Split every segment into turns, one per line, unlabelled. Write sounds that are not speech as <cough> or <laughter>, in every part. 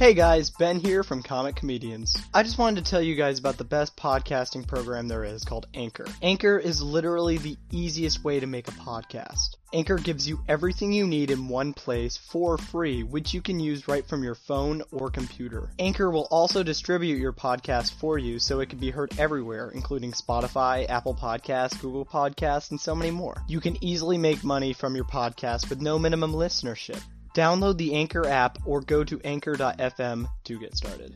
Hey guys, Ben here from Comic Comedians. I just wanted to tell you guys about the best podcasting program there is called Anchor. Anchor is literally the easiest way to make a podcast. Anchor gives you everything you need in one place for free, which you can use right from your phone or computer. Anchor will also distribute your podcast for you so it can be heard everywhere, including Spotify, Apple Podcasts, Google Podcasts, and so many more. You can easily make money from your podcast with no minimum listenership. Download the Anchor app or go to anchor.fm to get started.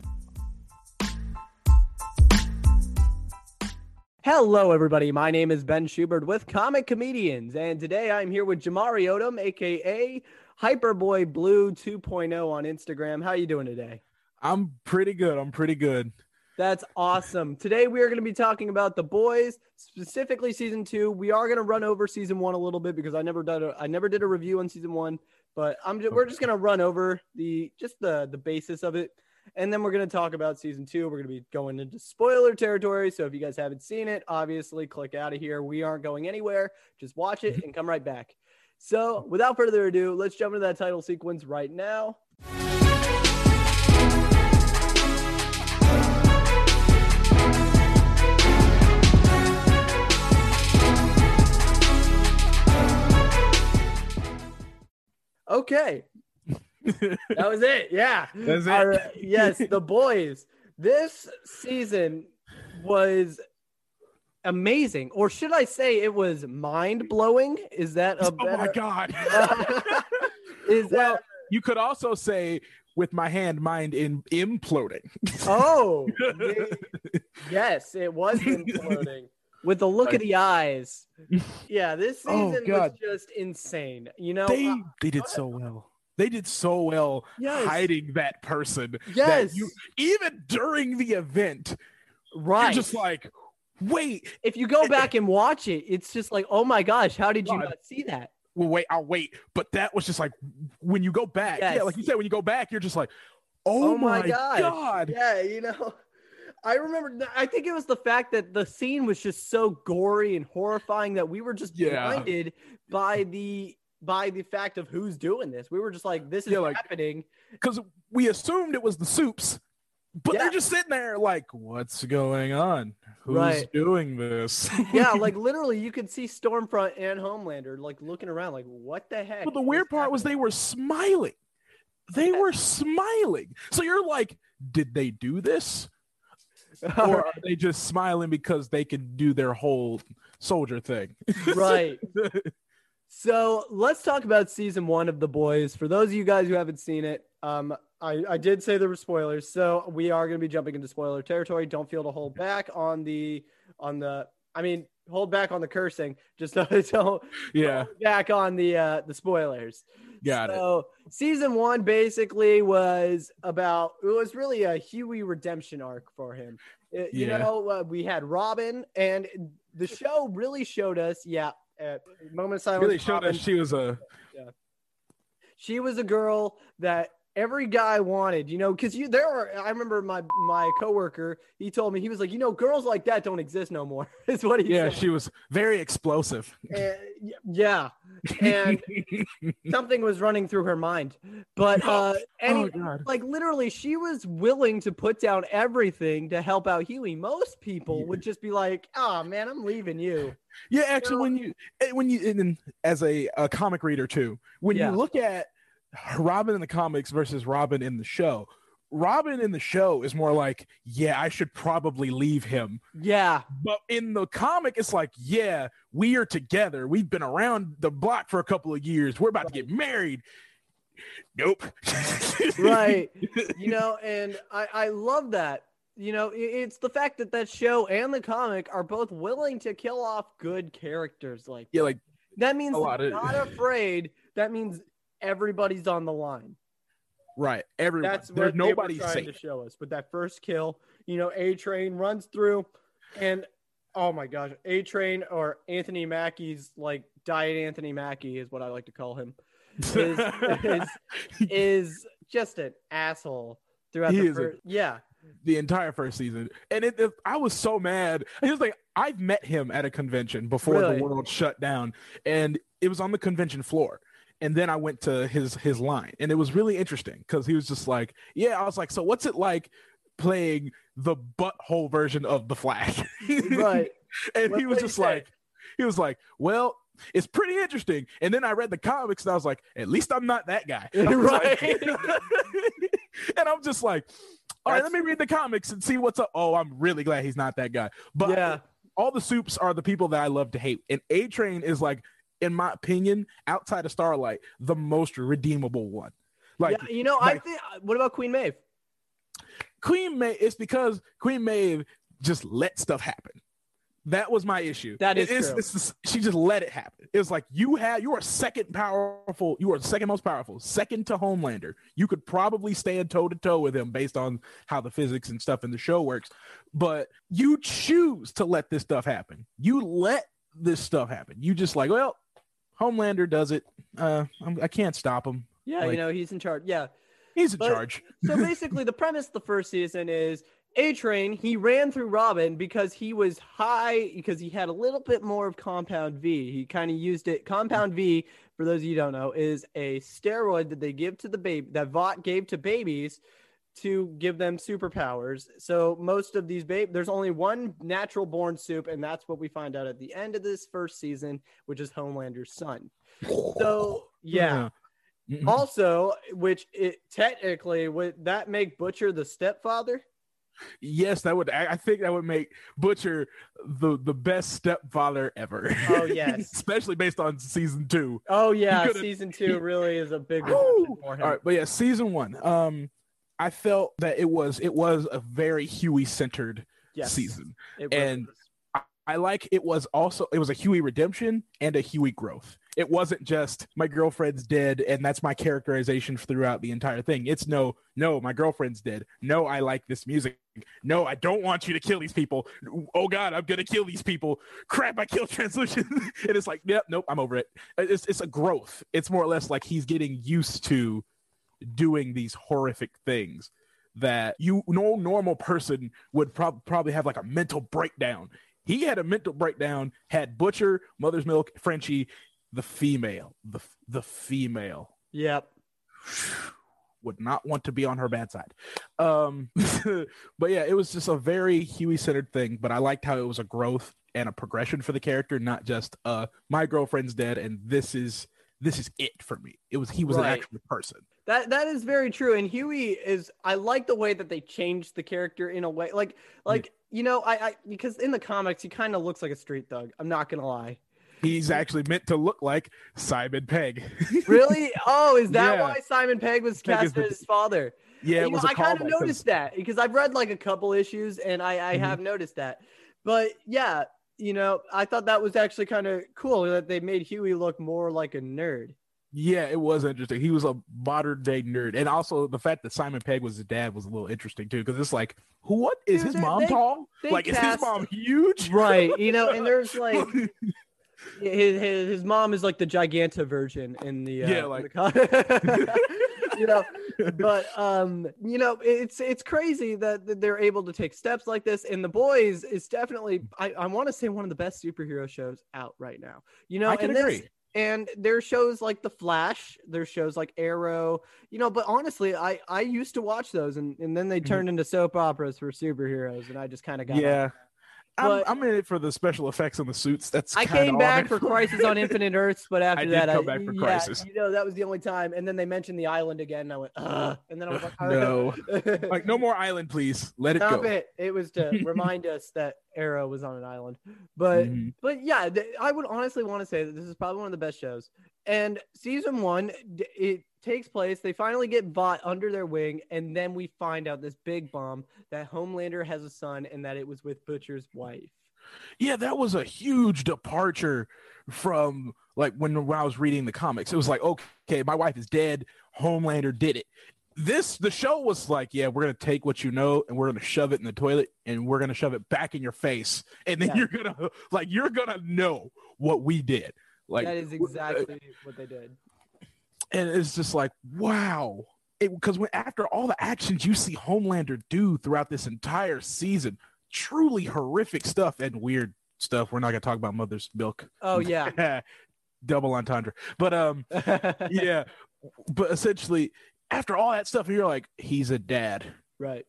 Hello, everybody. My name is Ben Schubert with Comic Comedians, and today I'm here with Jamari Odom, aka Hyperboy Blue 2.0 on Instagram. How are you doing today?
I'm pretty good. I'm pretty good.
That's awesome. Today we are going to be talking about the boys, specifically season two. We are going to run over season one a little bit because I never did a, I never did a review on season one, but I'm just, we're just going to run over the just the the basis of it, and then we're going to talk about season two. We're going to be going into spoiler territory. So if you guys haven't seen it, obviously click out of here. We aren't going anywhere. Just watch it and come right back. So <laughs> without further ado, let's jump into that title sequence right now. Okay. that was it. Yeah.
That's it.
Yes, the boys. This season was amazing, or should I say, it was mind blowing? Is that a
oh my god. <laughs>
Is
well,
that?
you could also say with my hand mind in imploding.
Oh, <laughs> yes, it was imploding with the look of the eyes. Yeah, this <laughs>
Oh,
season was just insane. You know,
they
uh,
they did so well. They did so well
Yes.
hiding that person. that
yes,
you even during the event,
right.
you're just like, wait,
if you go back and watch it, it's just like, oh my gosh, how did you
God.
not see that?
well, wait, I'll wait. But that was just like when you go back, yeah, like you said, when you go back, you're just like, oh, my,
gosh.
god.
Yeah, you know, I remember. I think it was the fact that the scene was just so gory and horrifying that we were just
Yeah.
blinded by the by the fact of who's doing this. We were just like, this is
Yeah, like-
happening.
because we assumed it was the soups, but
Yeah.
they're just sitting there like, what's going on? Who's
Right.
doing this?
Yeah, <laughs> like literally, you could see Stormfront and Homelander like looking around, like, what the heck?
but the weird part was they were smiling. They were smiling. So you're like, did they do this? <laughs> Or are they just <laughs> smiling because they can do their whole soldier thing? <laughs>
right. So let's talk about season one of The Boys. For those of you guys who haven't seen it, um, I, I did say there were spoilers, so we are going to be jumping into spoiler territory. Don't feel to hold back on the on the. I mean, hold back on the cursing. Just don't, don't
yeah,
hold back on the uh, the spoilers.
Got it.
so, season one basically was about it was really a Huey redemption arc for him. It- you know, uh, we had Robin, and the show really showed us, yeah. Uh, moment of silence.
Really showed
Robin,
us she was a
she was a girl that every guy wanted, you know, because you there are. I remember my my coworker. He told me he was like, you know, girls like that don't exist no more. <laughs> Is what he
yeah.
said.
She was very explosive.
And- yeah, and <laughs> something was running through her mind. But uh, any,
oh god.
like literally, she was willing to put down everything to help out Huey. Most people
Yeah.
would just be like, "Oh man, I'm leaving you."
Yeah, actually,
know-
when you eh, when you and as a, a comic reader too, when
Yeah.
you look at Robin in the comics versus Robin in the show, Robin in the show is more like, yeah, I should probably leave him.
Yeah,
But in the comic, it's like, yeah, we are together. We've been around the block for a couple of years. We're about to get married. Nope. <laughs>
right. you know, and I I love that. You know, it's the fact that that show and the comic are both willing to kill off good characters like
yeah, like
that means
A lot of-
not afraid. That means everybody's on the line.
right. Everyone.
That's
There's
what
nobody's
trying
safe.
to show us. But that first kill, you know, A Train runs through, and oh my gosh, A Train or Anthony Mackie's like Diet Anthony Mackie is what I like to call him. Is is, <laughs> is just an asshole throughout
He
the
is a-
first. Yeah,
the entire first season. And it, it- I was so mad. He was like, I've met him at a convention before
Really?
the world shut down, and it was on the convention floor. And then I went to his his line, and it was really interesting because he was just like, "Yeah," I was like, "So what's it like playing the butthole version of the Flash?" <laughs>
Right.
and
What
he was just
say?
like, he was like, "Well." It's pretty interesting. And then I read the comics and I was like, at least I'm not that guy. <laughs> Was like-
Right. <laughs>
and I'm just like, all right, let me read the comics and see what's up. Oh, I'm really glad he's not that guy. But
yeah.
all the soups are the people that I love to hate. And A Train is like, in my opinion, outside of Starlight, the most redeemable one. Like
yeah. You know, I think. Uh, what about Queen Maeve?
Queen Maeve, it's because Queen Maeve just let stuff happen. That was my issue.
That is
it's,
true.
it's just- she just let it happen. It was like you had you are second powerful. You are second most powerful, second to Homelander. You could probably stand toe to toe with him based on how the physics and stuff in the show works. But you choose to let this stuff happen. You let this stuff happen. You just like, well, Homelander does it. Uh, I'm, I can't stop him.
Yeah,
Like-
you know, he's in charge. Yeah.
He's in
But-
charge. <laughs>
So basically, the premise of the first season is A Train. He ran through Robin because he was high, because he had a little bit more of Compound V. He kind of used it. Compound V, for those of you who don't know, is a steroid that they give to the baby, that Vought gave to babies to give them superpowers. So most of these babe, there's only one natural born soup, and that's what we find out at the end of this first season, which is Homelander's son. <laughs> So yeah.
Mhm.
Also, which it technically would that make Butcher the stepfather?
Yes, that would. I I think that would make Butcher the the best stepfather ever.
Oh, yes. <laughs>
especially based on season two.
Oh yeah, season two really is a big
Woo!
redemption for him.
All right, but yeah, season one. Um, I felt that it was it was a very Huey centered
Yes,
season.
really
and-
was.
I like it was also it was a Huey redemption and a Huey growth. It wasn't just my girlfriend's dead and that's my characterization throughout the entire thing. It's no, no, my girlfriend's dead. No, I like this music. No, I don't want you to kill these people. Oh God, I'm gonna kill these people. Crap, I killed <laughs> Translucent. and it's like, yep, nope, I'm over it. It's it's a growth. It's more or less like he's getting used to doing these horrific things that you no normal person would prob- probably have like a mental breakdown. He had a mental breakdown. Had Butcher, Mother's Milk, Frenchie, the female, the the female
Yep. <sighs>
would not want to be on her bad side. Um, <laughs> but yeah, it was just a very Huey centered thing. But I liked how it was a growth and a progression for the character, not just uh my girlfriend's dead and this is this is it for me. It was he was an actual person.
That that is very true. And Huey is I like the way that they changed the character in a way. Like like you know, I, I because in the comics he kind of looks like a street thug. I'm not gonna lie.
He's actually meant to look like Simon Pegg. <laughs>
Really? Oh, is that
Yeah.
why Simon Pegg was cast as his father?
yeah,
You
it was
know,
a
I kind of
'cause-
noticed that because I've read like a couple issues and I, I
Mhm.
have noticed that. But yeah, you know, I thought that was actually kind of cool that they made Huey look more like a nerd.
Yeah, it was interesting. He was a modern day nerd, and also the fact that Simon Pegg was his dad was a little interesting too. Because it's like, who? What is
Dude,
his mom
they-
tall?
they
Like, is his mom huge?
Right. You know, and there's <laughs> like <laughs> his, his, his mom is like the Giganta version in the uh,
Yeah,
in
like-
the con- <laughs> <laughs> you know but um you know it's it's crazy that, that they're able to take steps like this and the boys is definitely i, I want to say one of the best superhero shows out right now you know
I can
and this-
agree.
and there's shows like the flash there's shows like arrow you know but honestly i i used to watch those and, and then they
Mhm.
turned into soap operas for superheroes and i just kind of got
yeah, I'm, I'm in it for the special effects on the suits. That's
I came back for Crisis on Infinite <laughs> Earths, but after
I did
that,
come
I,
back for
yeah,
Crisis.
You know, that was the only time. And then they mentioned the island again, and I went, Ugh. and then I was like,
No. like no more island, please. Let it
Stop
go.
it. It was to <laughs> remind us that Arrow was on an island. But
Mhm.
but yeah, th- I would honestly want to say that this is probably one of the best shows. And season one, it takes place. They finally get bought under their wing, and then we find out this big bomb that Homelander has a son, and that it was with Butcher's wife.
Yeah, that was a huge departure from like when, when I was reading the comics. It was like, okay, my wife is dead. Homelander did it. This the show was like, yeah, we're gonna take what you know and we're gonna shove it in the toilet and we're gonna shove it back in your face, and then
Yeah.
you're gonna like you're gonna know what we did. Like
that is
uh,
exactly what they did.
and it's just like wow because when after all the actions you see homelander do throughout this entire season truly horrific stuff and weird stuff we're not going to talk about mother's milk
Oh yeah, <laughs>
double entendre. But um, <laughs> yeah, but essentially, after all that stuff, you're like, he's a dad.
right.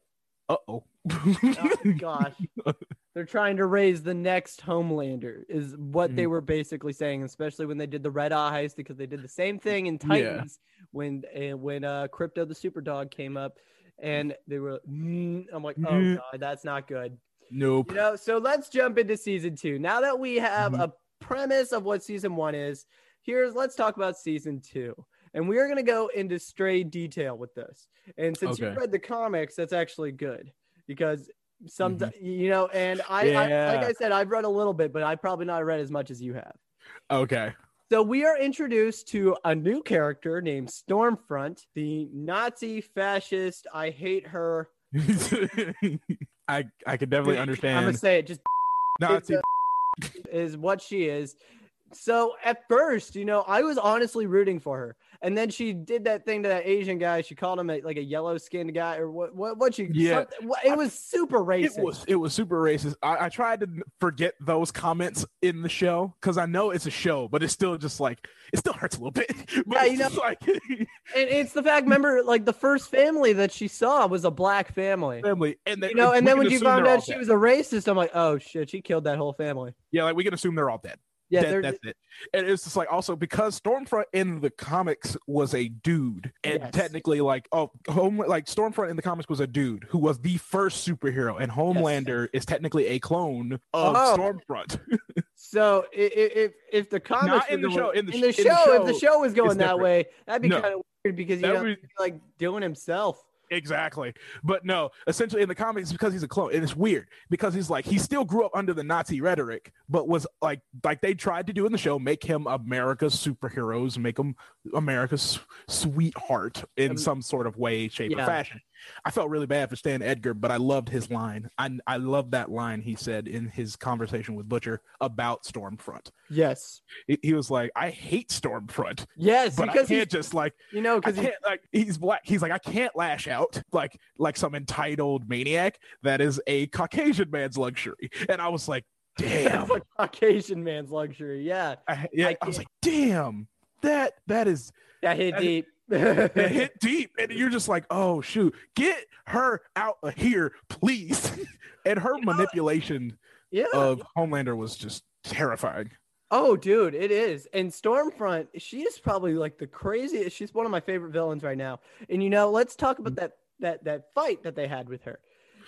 Uh oh.
Oh gosh. <laughs> They're trying to raise the next Homelander, is what they
Mhm.
were basically saying, especially when they did the Red Eye heist, because they did the same thing in
Yeah.
Titans when uh, when uh, Krypto the Super Dog came up, and they were. "Mm," I'm like, oh
Mhm.
god, that's not good.
nope.
You know, so let's jump into season two. Now that we have
Mhm.
a premise of what season one is, here's let's talk about season two. And we are going to go into stray detail with this. And since you've read the comics, that's actually good because some,
Mhm.
you know, and I, I, like I said, I've read a little bit, but I probably not read as much as you have.
Okay.
So we are introduced to a new character named Stormfront, the Nazi fascist. I hate her. <laughs>
I I could definitely understand I'm
gonna say it. Just <laughs>
Nazi. <laughs>
is what she is. So at first, you know, I was honestly rooting for her, and then she did that thing to that Asian guy. She called him a, like a yellow skinned guy, or what? What? What? She?
Yeah.
It was super racist.
It was it was super racist. I, I tried to forget those comments in the show because I know it's a show, but it's still just like it still hurts a little bit. <laughs> But
Yeah, you know-
like <laughs>
and it's the fact. Remember, like the first family that she saw was a black family.
family, and then
You know, and then when you found out she
dead.
was a racist, I'm like, oh shit, she killed that whole family.
yeah, like we can assume they're all dead.
Yeah,
That- that's it. And it's just like also because Stormfront in the comics was a dude, and
Yes.
technically like oh home like Stormfront in the comics was a dude who was the first superhero, and Homelander is technically a clone of
Oh.
Stormfront. <laughs>
so if if the comics
Not in the
going-
show, in the
in the
in
show,
the
if the
show,
show was going that
different.
way, that'd be
No.
kind of weird because you know be, like doing himself.
Exactly. But no, essentially in the comics, because he's a clone, and it's weird because he's like he still grew up under the Nazi rhetoric, but was like like they tried to do in the show, make him America's superheroes, make him America's sweetheart in
Um,
some sort of way, shape,
yeah.
or fashion. I felt really bad for Stan Edgar, but I loved his line. I I loved that line he said in his conversation with Butcher about Stormfront.
Yes.
He, he was like, "I hate Stormfront,
Yes,
but I
because he's
can't just like
you know because
can't like he's black. He's like I can't lash out like like some entitled maniac. That is a Caucasian man's luxury. And I was like, damn.
that's a Caucasian man's luxury. Yeah,
I, yeah,
I
I, was like, damn. That that is
that hit
That-
deep.
That hit <laughs> deep, and you're just like, oh shoot, get her out of here, please. <laughs> and her
You know-
manipulation
yeah.
of Homelander was just terrifying.
Oh, dude, it is. And Stormfront, she is probably like the craziest. She's one of my favorite villains right now. And you know, let's talk about mm. that that that fight that they had with her.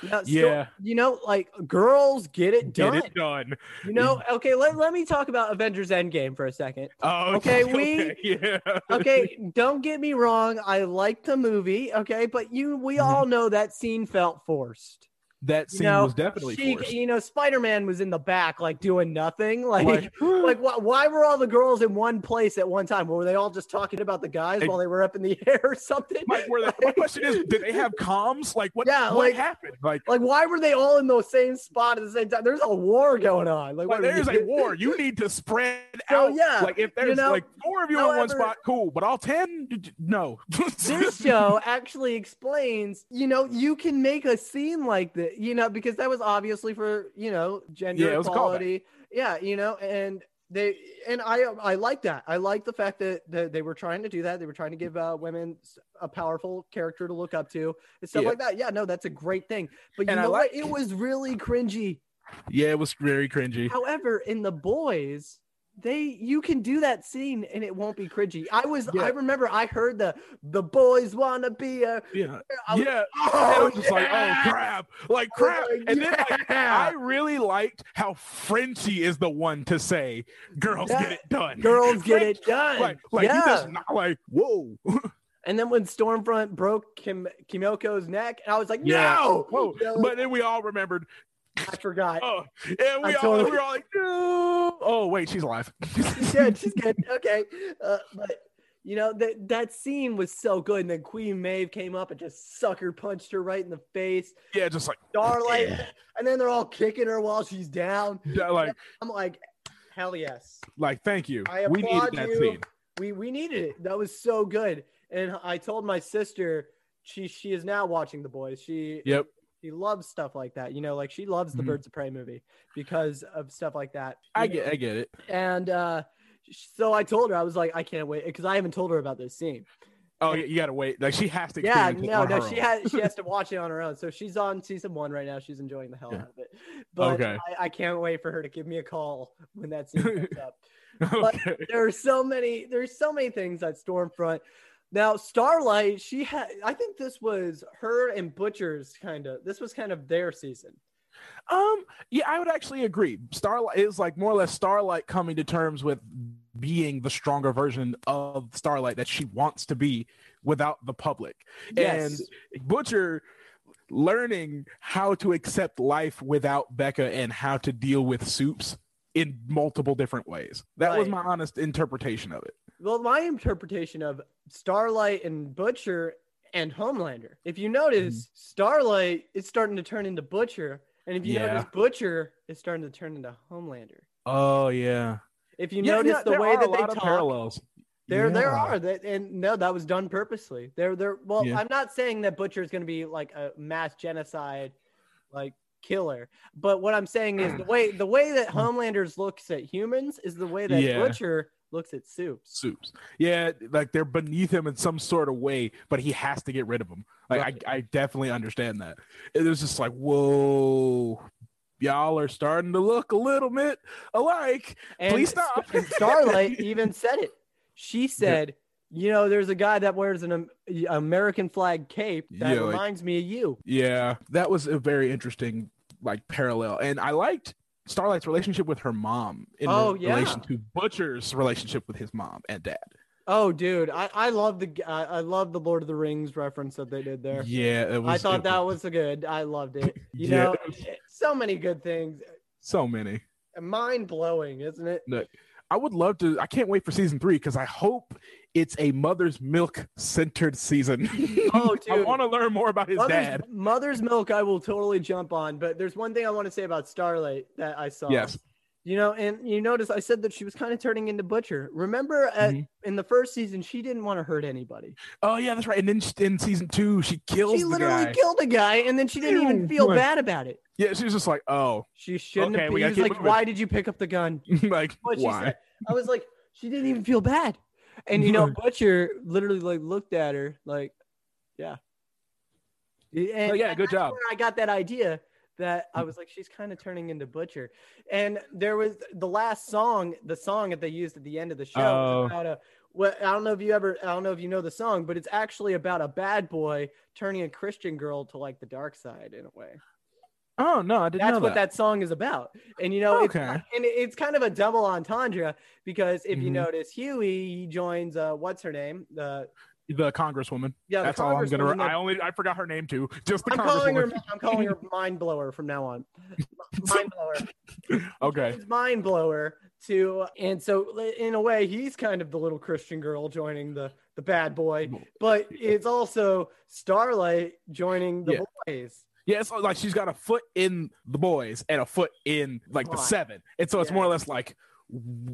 Stor-
Yeah.
you know, like girls get it
Get
done.
it done.
You know, okay, let, let me talk about Avengers Endgame for a second.
Oh,
Okay, <laughs> we-
yeah.
Okay, don't get me wrong. I like the movie, okay, but you we
Mhm.
all know that scene felt forced.
That
You
scene
know,
was definitely
she,
forced.
you know, Spider Man was in the back, like doing nothing. <laughs> Like,
Like, <gasps>
like why, why were all the girls in one place at one time? Were they all just talking about the guys
Ex-
while they were up in the <laughs> air or something?
Like, where the, my question is, did they have comms? Like, what?
Yeah,
what
like-
happened? Like,
Like, why were they all in the same spot at the same time? There's a war going on. Like,
like there's a war. You need to spread
So,
out.
yeah,
Like, if there's
know,
like four of you in one spot, cool. But all ten, no.
this show actually explains, you know, you can make a scene like that, you know, because that was obviously for, you know, gender
Yeah, it was a callback.
equality. Yeah, you know, and they and I I like that. I like the fact that, that they were trying to do that. They were trying to give uh, women a powerful character to look up to and stuff
Yeah.
like that. Yeah, no, that's a great thing. But you
And
know
like-
what? It was really cringy.
yeah, it was very cringy.
However, in the boys, they you can do that scene and it won't be cringy. I was
Yeah.
I remember I heard the the boys wanna be a
Yeah,
I was-
yeah.
Oh,
and I'm just like, oh crap, like crap.
like,
and then like. I really liked how Frenchie is the one to say, "Girls
Yeah.
get it done."
girls get
French-
it done.
Like, like
yeah.
he not like, whoa, <laughs>
and then when Stormfront broke Kim Kimiko's neck, and I was like,
Yeah.
no,
whoa. But then we all remembered,
I forgot.
oh, and we
I
all
totally-
we were all like, no. Oh wait, she's alive. <laughs>
She's good. She's good. Okay, uh, but you know that that scene was so good. And then Queen Maeve came up and just sucker punched her right in the face.
yeah, just like,
Starlight,
Yeah.
and then they're all kicking her while she's down.
yeah, like,
I'm like, hell yes.
like, thank you.
I
we
applaud
needed that
you.
scene.
We we needed it. That was so good. And I told my sister she she is now watching the boys. She
Yep.
She loves stuff like that. You know, like she loves the
Mhm.
Birds of Prey movie because of stuff like that.
I
know?
get, I get it.
And uh So I told her I was like, I can't wait because I haven't told her about this scene.
Oh, you gotta wait. Like she has to.
Yeah, no, no, she
own.
has she has to <laughs> watch it on her own. So she's on season one right now. She's enjoying the hell out of it. But
Okay.
I, I can't wait for her to give me a call when that scene comes up. <laughs> but-
Okay.
There are so many. There's so many things at Stormfront. Now Starlight, she had. I think this was her and Butcher's kind of. This was kind of their season.
Um, yeah, I would actually agree. Starlight is like more or less Starlight coming to terms with being the stronger version of Starlight that she wants to be without the public.
Yes.
And Butcher learning how to accept life without Becca and how to deal with soups in multiple different ways. That was my honest interpretation of it.
Well, my interpretation of Starlight and Butcher and Homelander. If you notice, Starlight is starting to turn into Butcher, and if you
Yeah.
notice, Butcher is starting to turn into Homelander.
Oh yeah.
If you
Yeah,
notice
yeah,
the way that they talk,
parallels.
there there are that, and no, that was done purposely. There there. Well,
Yeah.
I'm not saying that Butcher is going to be like a mass genocide, like killer, but what I'm saying is <clears throat> the way the way that Homelanders looks at humans is the way that
Yeah.
Butcher looks at soups.
soups. Yeah, like they're beneath him in some sort of way, but he has to get rid of them. Like
Right.
I, I definitely understand that. It was just like, whoa, y'all are starting to look a little bit alike.
And
Please stop.
and Starlight even said it. She said, "You know, there's a guy that wears an Am- American flag cape that
Yeah, like-
reminds me of you."
Yeah, that was a very interesting like parallel, and I liked Starlight's relationship with her mom in
Oh, yeah.
relation to Butcher's relationship with his mom and dad.
Oh, dude, I I love the I, I love the Lord of the Rings reference that they did there.
Yeah, it was.
I thought that was good. I loved it. <laughs> You
Yeah,
know, so many good things.
so many.
Mind blowing, isn't it?
I would love to. I can't wait for season three because I hope it's a mother's milk centered season. <laughs>
Oh, dude.
I want to learn more about his
Mother's,
dad.
Mother's Milk, I will totally jump on. But there's one thing I want to say about Starlight that I saw.
Yes.
You know, and you notice I said that she was kind of turning into Butcher. Remember at,
Mhm.
in the first season, she didn't want to hurt anybody.
Oh yeah, that's right. And then she- in season two, she kills
She literally
guy.
killed a guy, and then she didn't even feel bad about it.
yeah, she was just like, oh,
She shouldn't
Okay,
have. He
gotta
was
keep
like, "Why did you pick up the gun?" <laughs>
like
What she
why?
said. I was like, she didn't even feel bad. And you know, <laughs> Butcher literally like looked at her like, yeah. And
Oh, yeah, good job.
I got that idea that I was <laughs> like, she's kind of turning into Butcher. And there was the last song, the song that they used at the end of the show
Oh.
about a. Well, I don't know if you ever, I don't know if you know the song, but it's actually about a bad boy turning a Christian girl to like the dark side in a way.
Oh no, I didn't
That's
know
what
that.
that song is about. And you know, it's,
Okay.
and it's kind of a double entendre because if you
Mhm.
notice, Huey he joins uh, what's her name? The
The congresswoman.
yeah,
That's all I'm gonna. I only I forgot her name too. Just the
I'm calling her.
congresswoman.
I'm calling her mind blower from now on. <laughs> mind blower.
Okay.
It's mind blower to, and so in a way, he's kind of the little Christian girl joining the the bad boy, but it's also Starlight joining the
Yeah.
boys.
Yeah, it's like she's got a foot in the boys and a foot in like the seven, and so it's more or less like,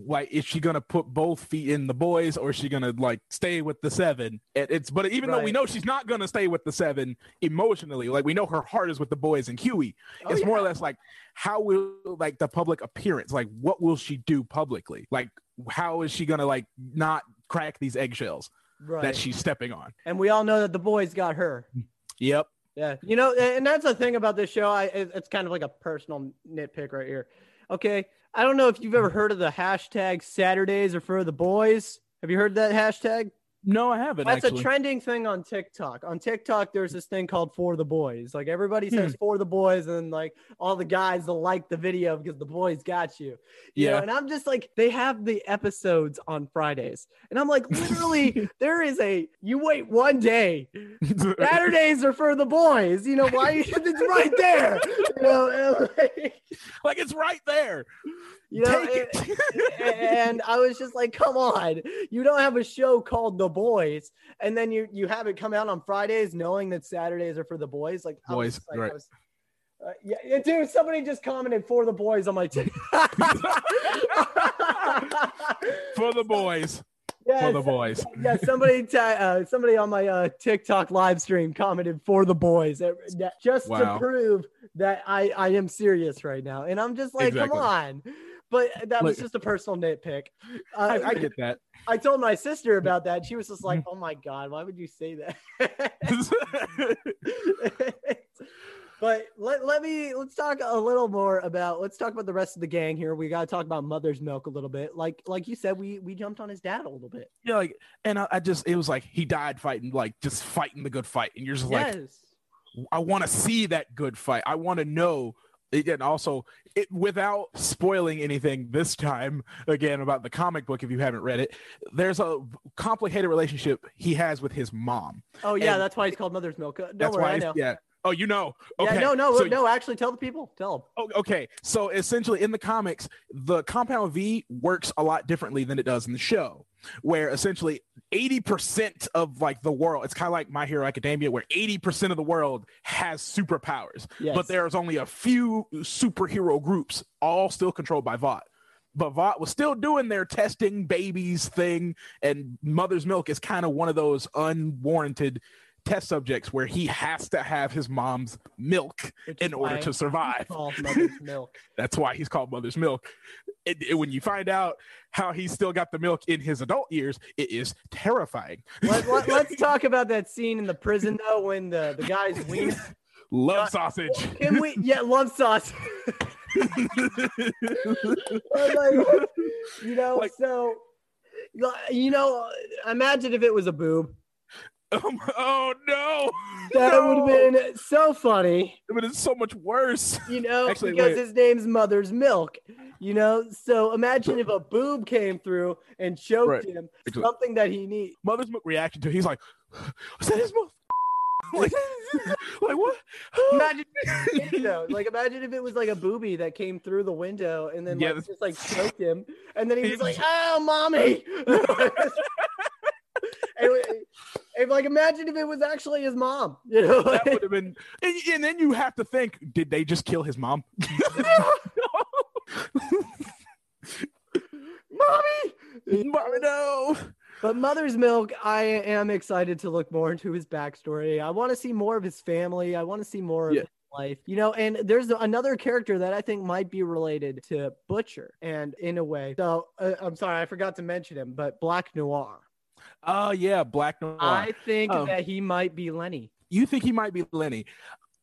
like is she gonna put both feet in the boys or is she gonna like stay with the seven? And it's but even though we know she's not gonna stay with the seven emotionally, like we know her heart is with the boys and Huey.
Oh,
it's more or less like how will like the public appearance, like what will she do publicly? Like how is she gonna like not crack these eggshells
right.
that she's stepping on?
and we all know that the boys got her.
Yep.
Yeah, you know, and that's the thing about this show. I it's kind of like a personal nitpick right here. Okay, I don't know if you've ever heard of the hashtag Saturdays are for the boys. Have you heard that hashtag?
No, I haven't
That's
actually.
a trending thing on TikTok. On TikTok, there's this thing called "For the Boys." Like everybody
Hmm.
says "For the Boys," and like all the guys will like the video because the boys got you. you know?
Yeah.
and I'm just like, they have the episodes on Fridays, and I'm like, literally, <laughs> there is a. You wait one day. Saturdays are for the boys. You know why? <laughs> it's right there. You know, <laughs> like,
like it's right there.
You know, and, <laughs> and I was just like, come on, you don't have a show called The Boys, and then you you have it come out on Fridays, knowing that Saturdays are for the boys. Like, I
Boys,
like,
right.
was- uh, yeah, yeah, dude. Somebody just commented for the boys on my TikTok. <laughs> <laughs>
for the boys. For the boys.
yeah, somebody uh, somebody on my uh, TikTok live stream commented for the boys that- just
Wow.
to prove that I I am serious right now, and I'm just like,
Exactly.
come on. But that was just a personal nitpick. <laughs> Uh,
I, I get that.
I told my sister about that. She was just like, "Oh my god, why would you say that?" <laughs> but let, let me let's talk a little more about let's talk about the rest of the gang here. We got to talk about Mother's Milk a little bit. Like like you said, we we jumped on his dad a little bit.
yeah, like, and I, I just it was like he died fighting, like just fighting the good fight, and you're just like. I want to see that good fight. I want to know. And also, it without spoiling anything this time again about the comic book. If you haven't read it, there's a complicated relationship he has with his mom.
Oh yeah,
and-
that's why he's called Mother's Milk. Uh, Don't
That's
worry,
why,
I know.
yeah. Oh, you know. Okay.
Yeah, no, no,
So-
no. Actually, tell the people. Tell them.
Oh, okay. So essentially, in the comics, the Compound V works a lot differently than it does in the show, where essentially 80% of like the world, it's kind of like My Hero Academia, where 80% of the world has superpowers,
Yes.
but there's only a few superhero groups, all still controlled by Vought. But Vought was still doing their testing babies thing, and Mother's Milk is kind of one of those unwarranted test subjects where he has to have his mom's milk
Which
in order to survive. <laughs> That's why he's called Mother's Milk. It, it- when you find out how he's still got the milk in his adult years, it is terrifying.
Let, let, <laughs> us talk about that scene in the prison though, when the the guy's wiener. <laughs>
Love sausage.
Can we? Yeah, love sauce. I'm like, you know,
Like-
so you know, imagine if it was a boob.
Um, <laughs> oh no!
That
No!
would have been so funny,
But it's so much worse.
you know,
Actually,
because
wait.
his name's Mother's Milk. You know, so imagine if a boob came through and choked
Right.
him,
Exactly.
something that he needs.
Mother's Milk reaction to it, he's like, <gasps> "Was that his milk?" <laughs> like, <laughs> like what?
Imagine, you know, like imagine if it was like a booby that came through the window and then
Yeah,
like,
this-
just like choked him, and then he was like, "Oh, mommy!" <laughs> and, and, like imagine if it was actually his mom, you know?
that would have been. And, and then you have to think: Did they just kill his mom? <laughs> <laughs>
mommy.
Mommy, no.
But Mother's Milk, I am excited to look more into his backstory. I want to see more of his family. I want to see more of
Yeah.
his life. You know, and there's another character that I think might be related to Butcher, and in a way. So uh, I'm sorry, I forgot to mention him, but Black Noir.
Oh yeah, Black Noir.
I think
Oh.
that he might be Lenny.
you think he might be Lenny.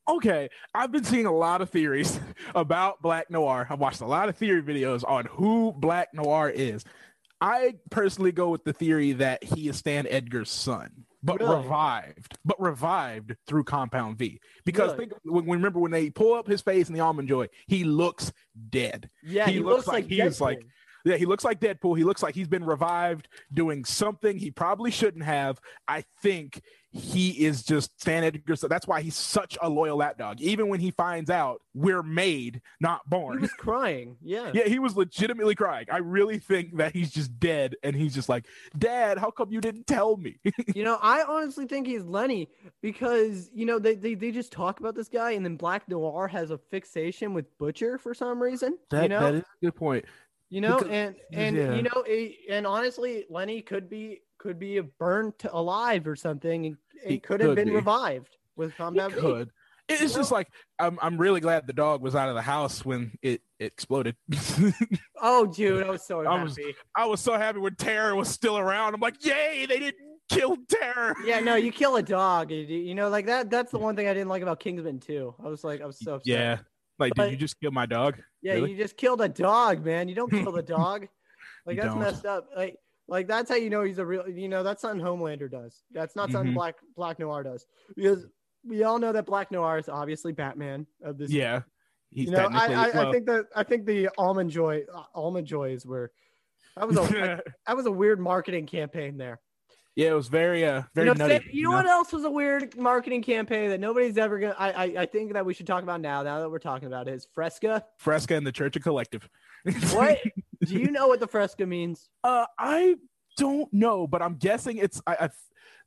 Okay, I've been seeing a lot of theories <laughs> about Black Noir. I've watched a lot of theory videos on who Black Noir is. I personally go with the theory that he is Stan Edgar's son, but
Really?
revived, but revived through Compound V. Because
Really?
think when, remember when they pull up his face in the almond joy, he looks dead.
Yeah,
He
he,
looks
looks,
like
like,
he's like- Yeah, he looks like Deadpool. He looks like he's been revived doing something he probably shouldn't have. I think he is just Stan Edgar. So that's why he's such a loyal lapdog. Even when he finds out we're made, not born.
he was crying. Yeah.
Yeah, he was legitimately crying. I really think that he's just dead and he's just like, Dad, how come you didn't tell me? <laughs>
You know, I honestly think he's Lenny because, you know, they, they, they just talk about this guy and then Black Noir has a fixation with Butcher for some reason. you know,
that is a good point.
You know,
because-
and and
yeah.
you know, it, and honestly, Lenny could be could be burnt alive or something. and
He
It could have been
be.
revived with
He
Compound V.
could. It's just like I'm. I'm really glad the dog was out of the house when it, it exploded. <laughs>
Oh, dude, I was so <laughs>
I was-
happy.
I was so happy when Terror was still around. I'm like, yay, they didn't kill Terror.
Yeah, no, you <laughs> kill a dog. You, you know, like that. That's the one thing I didn't like about Kingsman too. I was like, I was so upset.
Yeah. Like,
But-
did you just kill my dog?
Yeah,
Really?
you just killed a dog, man. You don't <laughs> kill the dog. Like
You
that's
don't.
messed up. Like, like that's how you know he's a real. You know, that's something Homelander does. That's not something
Mhm.
Black Black Noir does. Because we all know that Black Noir is obviously Batman of this.
Yeah. He's
you know, I,
technically.
I, I think that I think the almond joy uh, almond joys were that was a <laughs> that was a weird marketing campaign there.
Yeah, it was very, uh, very
you know,
nutty.
you know what else was a weird marketing campaign that nobody's ever gonna? I, I I think that we should talk about now. Now that we're talking about it, is Fresca.
Fresca and the Church of Collective. <laughs>
What do you know what the Fresca means?
Uh, I don't know, but I'm guessing it's. I, I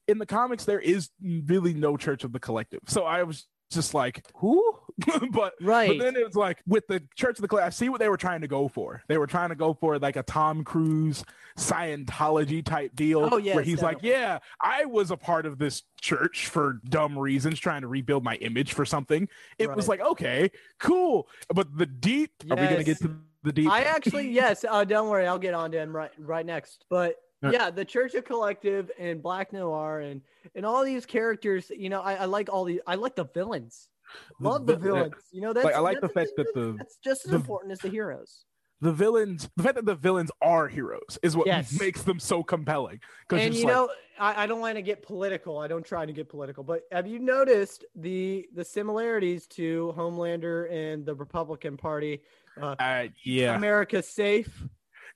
in the comics there is really no Church of the Collective, so I was just like, who? <laughs> but
Right.
But then it was like with the Church of the Collective. I see what they were trying to go for. They were trying to go for like a Tom Cruise Scientology type deal,
Oh, yes,
where he's like, "Yeah, I was a part of this church for dumb reasons, trying to rebuild my image for something." It was like, okay, cool, but the deep. Are we gonna get to the deep.
I actually yes. Uh, don't worry, I'll get on to him right right next. But yeah, the Church of Collective and Black Noir and and all these characters. You know, I, I like all the I like the villains. Love the
vi-
villains. You know, that's
like I like the fact that the
that's just as
the-
important as the heroes.
the villains, the fact that the villains are heroes is what
Yes.
makes them so compelling. Because
And you know, I, I don't want to get political. I don't try to get political, but have you noticed the the similarities to Homelander and the Republican Party? Uh,
uh, yeah,
America safe.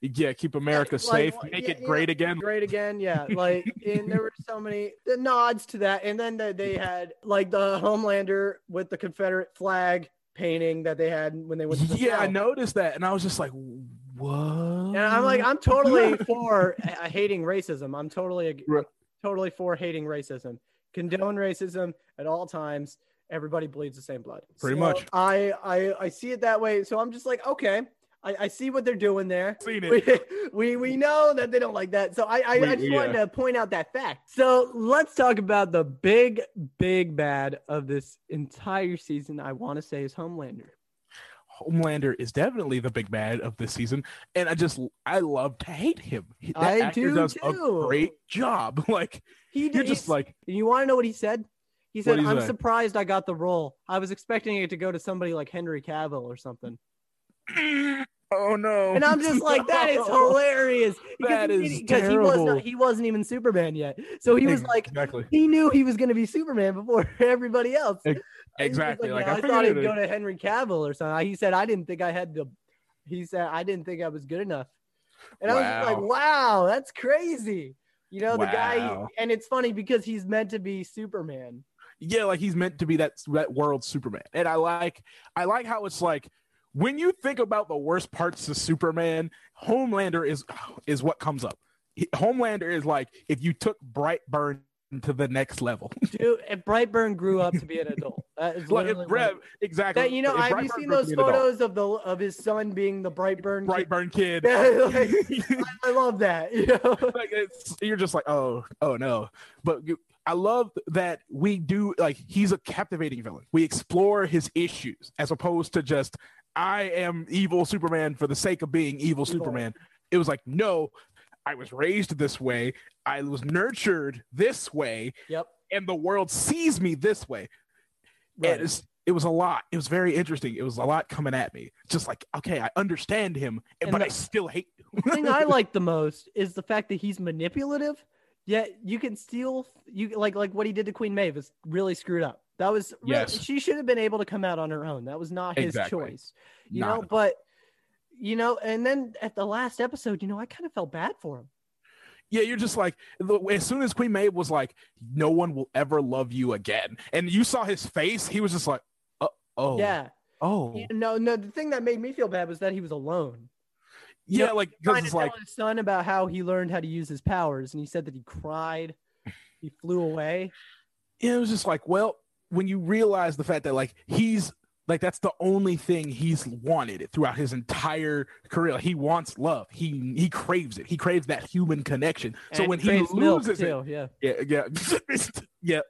Yeah, keep America
like,
safe,
what-
make
yeah,
it great
yeah,
again.
Great again, yeah. Like, and there were so many the nods to that, and then the, they had like the Homelander with the Confederate flag painting that they had when they went. To the
Yeah, I noticed that, and I was just like, what?
And I'm like, I'm totally <laughs> for uh, hating racism. I'm totally,
Right.
totally for hating racism. Condone racism at all times. Everybody bleeds the same blood.
Pretty
So
much.
I, I, I see it that way. So I'm just like, okay, I, I see what they're doing there. We, <laughs> we, we know that they don't like that. So I, I,
We-
I just
yeah.
wanted to point out that fact. So let's talk about the big, big bad of this entire season. I want to say is Homelander.
Homelander is definitely the big bad of this season, and I just I love to hate him. That
I
actor
do
does
too.
a great job. <laughs> Like
He
you're
did,
just like,
You want to know what he said? He said, "I'm surprised I got the role. I was expecting it to go to somebody like Henry Cavill or something." <clears throat>
oh no.
And I'm just like, "That is <laughs> hilarious."
That is
because he was not, he wasn't even Superman yet, so he was like,
exactly,
he knew he was going to be Superman before <laughs> everybody else.
Ex-
He was
exactly. Like,
"Yeah,
I,
I, thought he'd
it-
go to Henry Cavill or something. He said, "I didn't think I had the." He said, "I didn't think I was good enough," and I was just like,
Wow.
"Wow, that's crazy." You know, the guy, and it's funny because he's meant to be Superman.
yeah, like he's meant to be that that world Superman, and I like I like how it's like when you think about the worst parts of Superman, Homelander is is what comes up. Homelander is like if you took Brightburn to the next level. <laughs>
Dude, if Brightburn grew up to be an adult, that is
like exactly.
that you know. Have you seen those
to be an adult,
photos of the of his son being the Brightburn? kid?
Brightburn kid.
Yeah, <laughs> like, I <laughs> love that. You know?
like you're just like oh oh no but you, i love that we do like he's a captivating villain we explore his issues as opposed to just i am evil superman for the sake of being evil superman it was like no i was raised this way i was nurtured this way
Yep.
and the world sees me this way
Right.
and it's, it was a lot it was very interesting it was a lot coming at me just like okay i understand him
And
but
the-
i still hate
The thing I <laughs> like the most is the fact that he's manipulative. Yet you can still you like like what he did to Queen Maeve is really screwed up. That was really-
Yes.
she should have been able to come out on her own. That was not his
Exactly.
choice. You
Not
know, but you know, and then at the last episode, you know, I kind of felt bad for him.
Yeah, you're just like the- as soon as Queen Maeve was like, "No one will ever love you again," and you saw his face, he was just like, "Oh, oh,
Yeah.
oh,
You- No, no. The thing that made me feel bad was that he was alone.
yeah."
know,
like because it's
tell
like,
his son about how he learned how to use his powers, and he said that he cried, he flew away. <laughs>
yeah, it was just like, well, when you realize the fact that like he's like that's the only thing he's wanted throughout his entire career. He wants love. He he craves it. He craves that human connection. so
And
when he loses it,
too, yeah.
yeah, yeah, <laughs> yeah,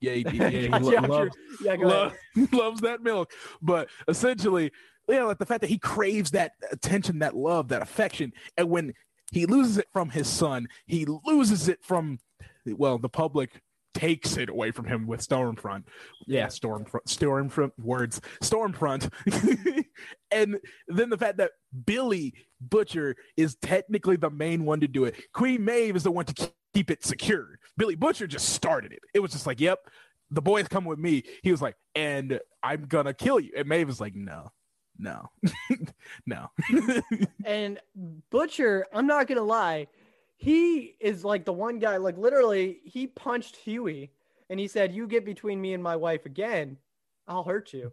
yeah, he, yeah, he <laughs> lo- loves
yeah.
Love, <laughs> loves that milk. But essentially, know, like the fact that he craves that attention, that love, that affection, and when he loses it from his son, he loses it from, well, the public takes it away from him with Stormfront. Yeah, Stormfront, Stormfront words, Stormfront, <laughs> and then the fact that Billy Butcher is technically the main one to do it. Queen Maeve is the one to keep- it secure. Billy Butcher just started it. It was just like, yep, the boys come with me. He was like, and I'm gonna kill you. And Maeve was like, no, no, <laughs> no.
And Butcher, I'm not gonna lie, he is like the one guy, like literally, he punched Huey and he said, You get between me and my wife again, I'll hurt you.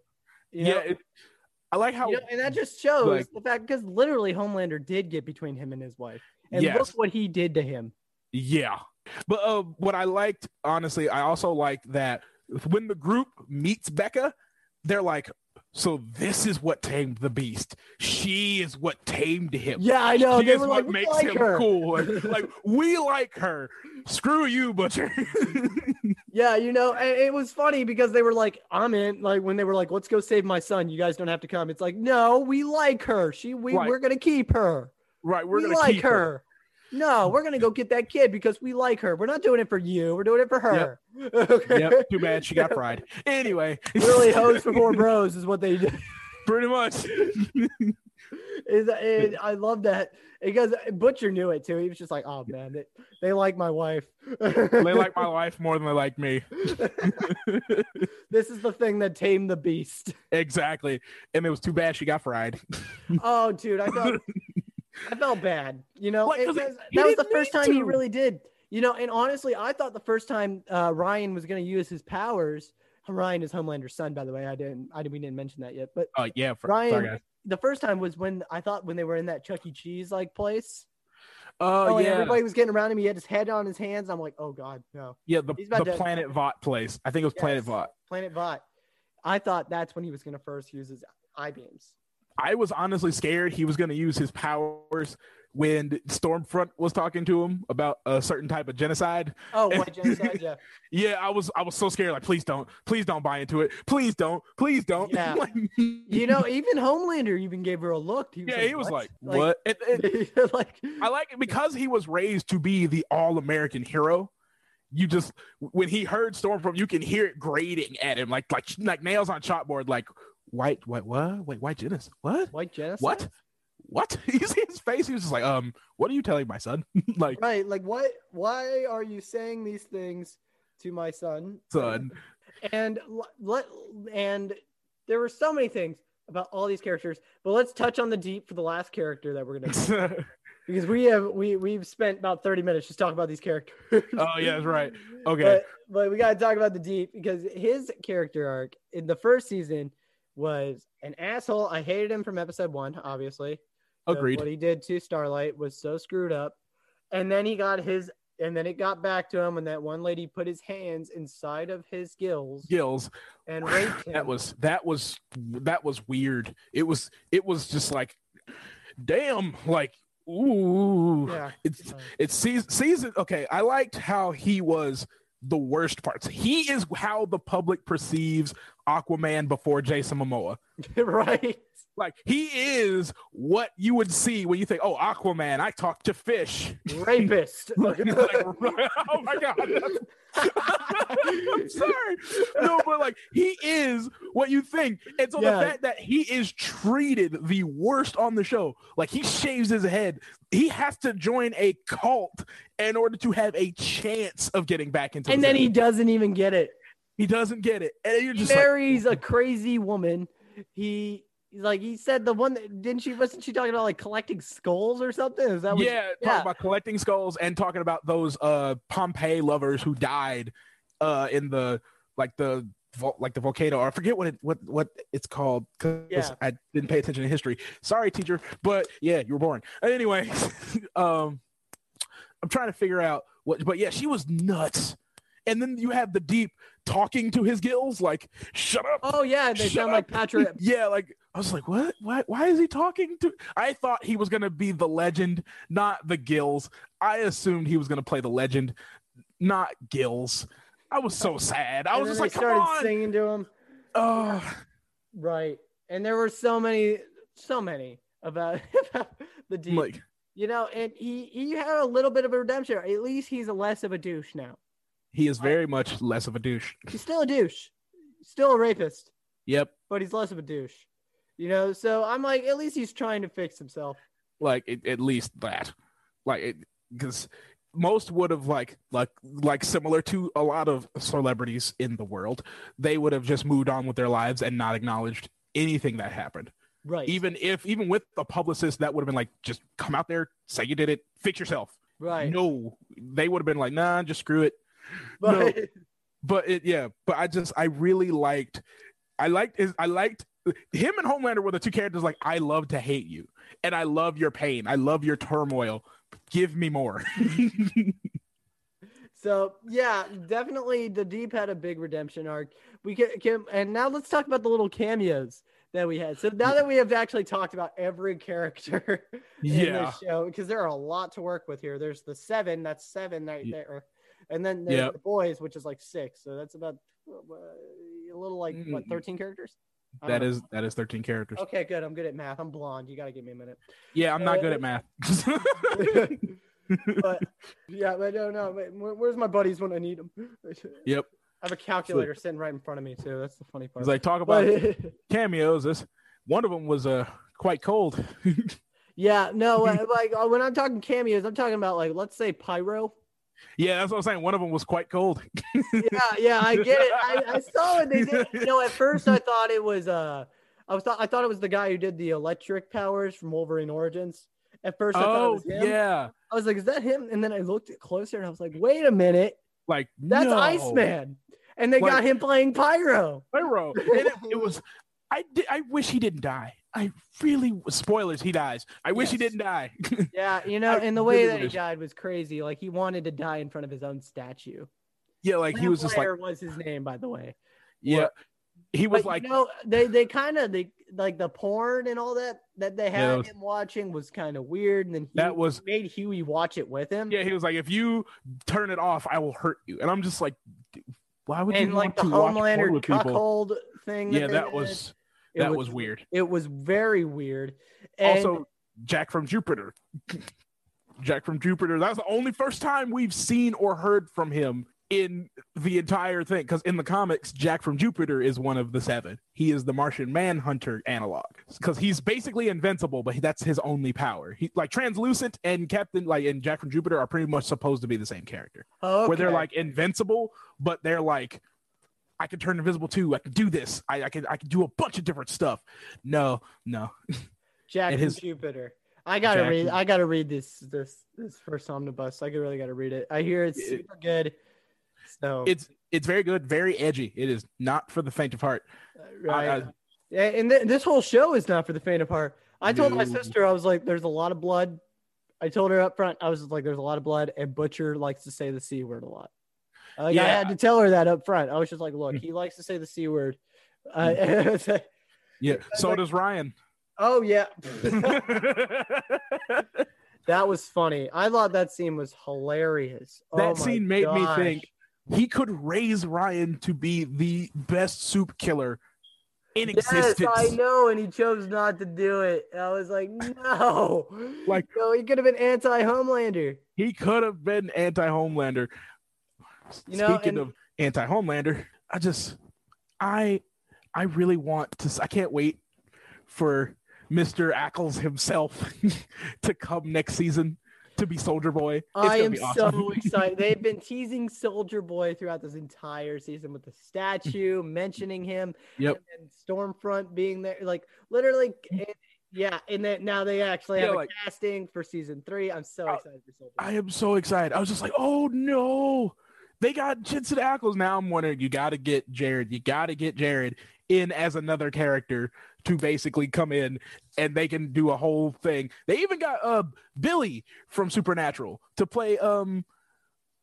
You
yeah, it, I like how
You know, and that just shows
like-
the fact because literally Homelander did get between him and his wife. And
Yes.
look what he did to him.
Yeah. But uh, what I liked, honestly, I also liked that when the group meets Becca, they're like, So this is what tamed the beast. She is what tamed him.
Yeah, I know.
She
They
is what
like,
makes
like
him
her.
cool. Like, like, we like her. Screw you, Butcher. <laughs>
Yeah, you know, and it was funny because they were like, "I'm in." Like when they were like, "Let's go save my son. You guys don't have to come." It's like, no, we like her. She, we,
Right.
we're gonna keep her.
right, we're
we
gonna
like
keep
her.
her.
No, we're gonna go get that kid because we like her. We're not doing it for you. We're doing it for her. <laughs> Okay.
Yep. Too bad she got fried. Anyway, <laughs>
Literally, hoes before bros is what they do. <laughs>
pretty much.
Is I love that because Butcher knew it too. He was just like, "Oh man, they, they like my wife.
they like my wife more than they like me.
this is the thing that tamed the beast."
exactly. And it was too bad she got fried.
Oh, dude, I felt I felt bad. You know,
Like,
it was,
it-
that was the first time he really did. You know, and honestly, I thought the first time uh, Ryan was going to use his powers. Ryan is Homelander's son, by the way. I didn't, I didn't, we didn't mention that yet. But
Oh yeah, for,
Ryan,
sorry
the first time was when I thought when they were in that Chuck E. Cheese like place.
Oh,
Oh,
yeah,
everybody was getting around him. He had his head on his hands. I'm like, oh god, no.
yeah. The, the
to-
Planet Vought place. I think it was Planet
Yes.
Vought.
Planet Bot. I thought that's when he was going to first use his eye beams.
I was honestly scared he was going to use his powers when Stormfront was talking to him about a certain type of genocide.
Oh, white <laughs> genocide, yeah.
Yeah, I was I was so scared. Like, please don't, please don't buy into it. Please don't, please don't.
Yeah. <laughs>
Like,
You know, even Homelander even gave her a look. He was
yeah,
like,
he was
"What?"
like, what? <laughs> It- it-
like,
I like it because he was raised to be the all American hero. You just when he heard Stormfront, you can hear it grating at him like like like nails on chalkboard. Like white, white, what? Wait, white genocide? What?
white genocide.
What? What? <laughs> You see his face? He was just like, um, what are you telling my son? <laughs> like,
Right. Like, what? Why are you saying these things to my son?
son.
And let and there were so many things about all these characters, but let's touch on the deep for the last character that we're gonna <laughs> because we have we we've spent about 30 minutes just talking about these characters.
oh yeah, that's right. Okay.
But, but we got to talk about the deep because his character arc in the first season was an asshole. I hated him from episode one, obviously.
Agreed.
What he did to Starlight was so screwed up. And then he got his, and then it got back to him when that one lady put his hands inside of his gills
Gills.
and raped him.
That was that was that was weird. It was it was just like, damn, like ooh.
yeah.
It's it's season season. Okay, I liked how he was the worst parts. He is how the public perceives Aquaman before Jason Momoa. <laughs>
right.
Like he is what you would see when you think, "Oh, Aquaman, I talk to fish."
Rapist. <laughs>
Like, <laughs> oh my god. <laughs> I'm sorry. No, but like he is what you think. And so
Yeah.
the fact that he is treated the worst on the show, like he shaves his head, he has to join a cult in order to have a chance of getting back into
and
the
then he doesn't even get it.
he doesn't get it. And you're
He
just like,
marries a crazy woman. He like he said the one that didn't she wasn't she talking about like collecting skulls or something? Is that what
yeah,
yeah.
talking about collecting skulls and talking about those uh Pompeii lovers who died uh in the like the like the volcano or I forget what it what what it's called because
Yeah.
I didn't pay attention to history. Sorry, teacher, but yeah, you were born. Anyway, <laughs> um I'm trying to figure out what but yeah, she was nuts. And then you have the deep talking to his gills, like, shut up.
Oh yeah, they sound like. Patrick. <laughs>
Yeah, like I was like, what? Why? Why is he talking to? I thought he was gonna be the legend, not the Gills. I assumed he was gonna play the legend, not Gills. I was so sad. I
and
was just like, come
started
on.
singing to him.
Oh,
Right. And there were so many, so many about, <laughs> about the deep.
like
you know, and he he had a little bit of a redemption. At least he's less of a douche now.
He is very much less of a douche. <laughs>
He's still a douche, still a rapist,
Yep.
but he's less of a douche. You know, so I'm like, at least he's trying to fix himself.
Like it, at least that. Like because most would have like like like similar to a lot of celebrities in the world, they would have just moved on with their lives and not acknowledged anything that happened.
Right.
even if even with the publicist that would have been like just come out there say you did it fix yourself
right.
no they would have been like nah just screw it <laughs>
but
but it yeah but i just i really liked i liked his i liked him and homelander were the two characters like i love to hate you and i love your pain i love your turmoil give me more <laughs>
So yeah, definitely the deep had a big redemption arc. We can, can and now let's talk about the little cameos that we had. So now that we have actually talked about every character <laughs> in
Yeah.
this show, because there are a lot to work with here. There's the seven, that's seven right there, and then there's
Yep.
the boys, which is like six. So that's about uh, a little like what
Mm.
13 characters. I
That is that is 13 characters.
okay. Good. I'm good at math. I'm blonde. You got to give me a minute.
Yeah, I'm not
Uh,
good at math. <laughs>
but yeah, but no, no. Where's my buddies when I need them? <laughs>
yep.
I have a calculator sitting right in front of me too. That's the funny part.
Like talk about <laughs> cameos. This one of them was uh quite cold.
yeah, no, uh, like uh, when I'm talking cameos, I'm talking about like let's say Pyro.
Yeah, that's what I'm saying. One of them was quite cold.
Yeah, yeah, I get it. I, I saw it. they did. <laughs> You know, at first I thought it was uh, I was thought I thought it was the guy who did the electric powers from Wolverine Origins. At first I thought it
Oh
was him.
yeah,
I was like, is that him? And then I looked closer and I was like, wait a minute,
like
that's
no.
Iceman. And they
Like-
got him playing Pyro.
Pyro. And it, it was. I I wish he didn't die. I really spoilers. He dies. I wish he didn't die. <laughs>
Yeah, you know, and the way
really
that he died was crazy. Like he wanted to die in front of his own statue.
yeah, like he was just like
was his name, by the way.
yeah. He was
But,
like
you know, they they kind of they like the porn and all that that they had
that was-
him watching was kind of weird, and then he
That was-
made Huey watch it with him.
yeah. He was like if you turn it off, I will hurt you. And I'm just like, why would
and
you
like
want
the
to watch porn
Homelander cuckold thing.
Yeah, that
did,
was
it
that was weird.
It was very weird. And
also Jack from Jupiter. Jack from Jupiter. That's the only first time we've seen or heard from him in the entire thing. Because in the comics, Jack from Jupiter is one of the seven. He is the Martian Manhunter analog. Because he's basically invincible, but that's his only power. He like translucent and Captain like and Jack from Jupiter are pretty much supposed to be the same character. Where they're like invincible, but they're like I can turn invisible too. I can do this. I, I can I can do a bunch of different stuff. No, no. <laughs>
Jack
and his-
Jupiter. I gotta
Jack
read. I gotta read this this this first omnibus. I really gotta read it. I hear it's
It-
super good. So
It's it's very good, very edgy. It is not for the faint of heart.
Uh, right.
I- I-
and th- this whole show is not for the faint of heart. I told my sister, I was like, "There's a lot of blood." I told her up front, I was like, "There's a lot of blood," and Butcher likes to say the c word a lot. Like, I had to tell her that up front. I was just like, "Look, he likes to say the c word." Uh, <laughs>
Yeah. So
like-
does Ryan.
oh yeah, <laughs> that was funny. I thought that scene was hilarious. Oh
that
my
scene made
gosh.
me think he could raise Ryan to be the best supe killer in existence.
Yes,
existence.
I know, and he chose not to do it. I was like, <laughs> no,
Like-
no, he could have been anti-Homelander.
He could have been anti-Homelander.
You know,
Speaking
and-
of anti-Homelander, I just I I really want to I can't wait for Mr. Ackles himself <laughs> to come next season to be Soldier Boy. It's
I am
awesome.
so <laughs> excited. They've been teasing Soldier Boy throughout this entire season with the statue, <laughs> mentioning him,
Yep.
and Stormfront being there. Like literally, mm-hmm. it- yeah. And then now they actually have
Yeah,
a casting for season three. I'm so excited for Soldier.
I am so excited. I was just like, oh no, they got Jensen Ackles. Now I'm wondering, you got to get Jared. You got to get Jared in as another character to basically come in and they can do a whole thing. They even got uh Billy from Supernatural to play um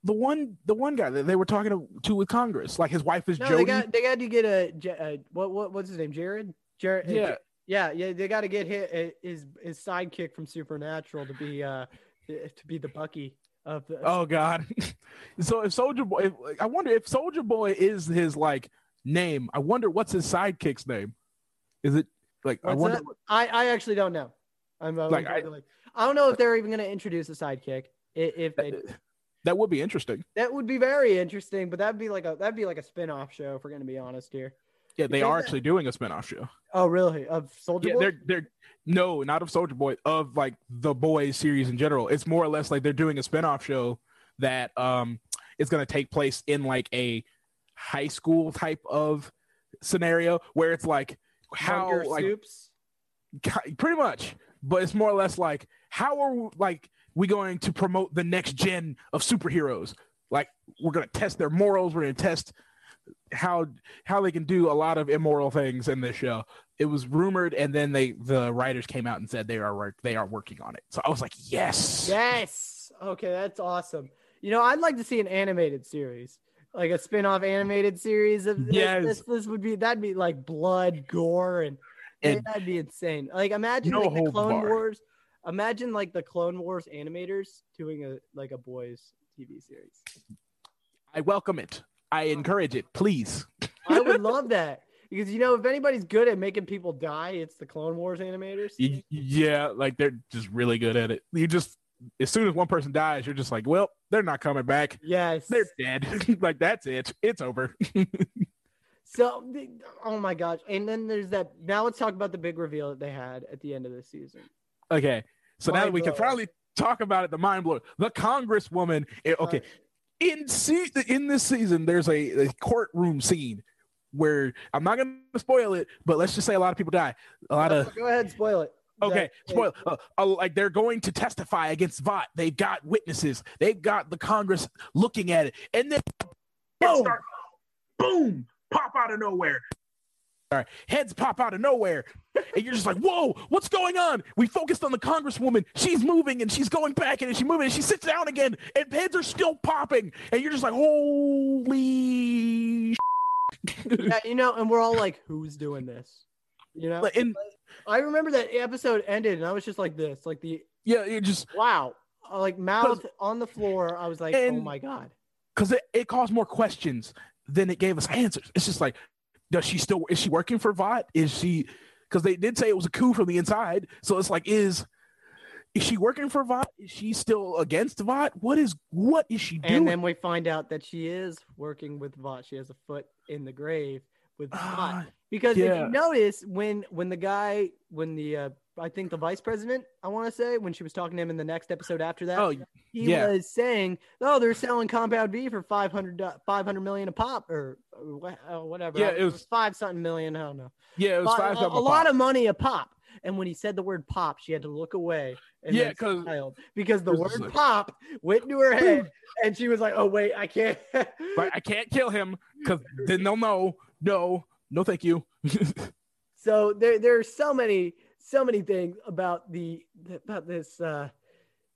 the one the one guy that they were talking to, to with Congress. Like his wife is
No,
Jody.
they got they got to get a, Ja- uh what what what's his name? Jared. Jared. uh,
yeah,
Yeah, yeah, they got to get his, his his sidekick from Supernatural to be uh to be the Bucky of the.
Oh God. <laughs> so if Soldier Boy, if, I wonder if Soldier Boy is his like name. I wonder what's his sidekick's name. Is it like I wonder?
that? I I actually don't know. I'm uh,
Like,
like,
I-
I, don't know if they're even going to introduce a sidekick. I- If they, <laughs>
That would be interesting.
that would be very interesting, but that'd be like a that'd be like a spin-off show if we're going to be honest here.
Yeah, they are actually doing a spinoff show.
Oh, really? Of Soldier
Yeah,
Boy?
they're they're no, not of Soldier Boy, of like the boys series in general. It's more or less like they're doing a spinoff show that um is gonna take place in like a high school type of scenario where it's like how
Hunger
like supes. pretty much but it's more or less like how are we, like we going to promote the next gen of superheroes like we're going to test their morals we're going to test how how they can do a lot of immoral things in this show it was rumored and then they the writers came out and said they are they are working on it so i was like yes
Yes. Okay, that's awesome. You know, I'd like to see an animated series, like a spin-off animated series of this.
Yes.
This, this would be that'd be like blood, gore, and
And
that'd be insane. Like imagine
No
like the Clone
barred.
Wars. Imagine like the Clone Wars animators doing a like a boys TV series.
I welcome it. I encourage it. Please.
I would <laughs> love that because you know if anybody's good at making people die, it's the Clone Wars animators.
Yeah, like they're just really good at it. You just as soon as one person dies, you're just like, well, they're not coming back.
Yes.
They're dead. <laughs> like that's it. It's over. <laughs>
So, oh my gosh! And then there's that. Now let's talk about the big reveal that they had at the end of the season.
okay. So now that we can finally talk about it, the mind blower, the Congresswoman. eh, Okay, in se- in this season, there's a, a courtroom scene where I'm not going to spoil it, but let's just say a lot of people die. A lot of
Go ahead, and spoil it.
Okay,
That-
spoil. Uh, uh, like they're going to testify against Vought. They've got witnesses. They've got the Congress looking at it, and then boom, boom, pop out of nowhere. Right, heads pop out of nowhere, and you're just like, "Whoa, what's going on?" We focused on the Congresswoman. She's moving, and she's going back, and she's moving, and she sits down again, and heads are still popping, and you're just like, "Holy!"
Yeah, you know, and we're all like, "Who's doing this?" You know.
And
I remember that episode ended, and I was just like this, like the
yeah, you just
wow, Uh, like mouth on the floor. I was like, "Oh my god!"
because it, it caused more questions than it gave us answers. It's just like, does she still is she working for Vought? Is she because they did say it was a coup from the inside. So it's like, is is she working for Vought? Is she still against Vought? What is what is she doing?
And then we find out that she is working with Vought. She has a foot in the grave with Vought.
Ah,
Because if you notice, when when the guy, when the uh, I think the vice president, I want to say, when she was talking to him in the next episode after that,
oh
he
yeah.
was saying, "Oh, they're selling Compound V for 500, 500 million a pop, or, or uh, whatever.
Yeah,
I-
it was-
five something million. I don't know.
yeah, it was five
a, a lot of money a pop." And when he said the word "pop," she had to look away. And
Yeah,
then
'cause-
smiled because the word
like-
"pop" went to her head, and she was like, "Oh wait, I can't." <laughs>
I can't kill him because then they'll know. No, no, thank you. <laughs>
So there there are so many so many things about the about this uh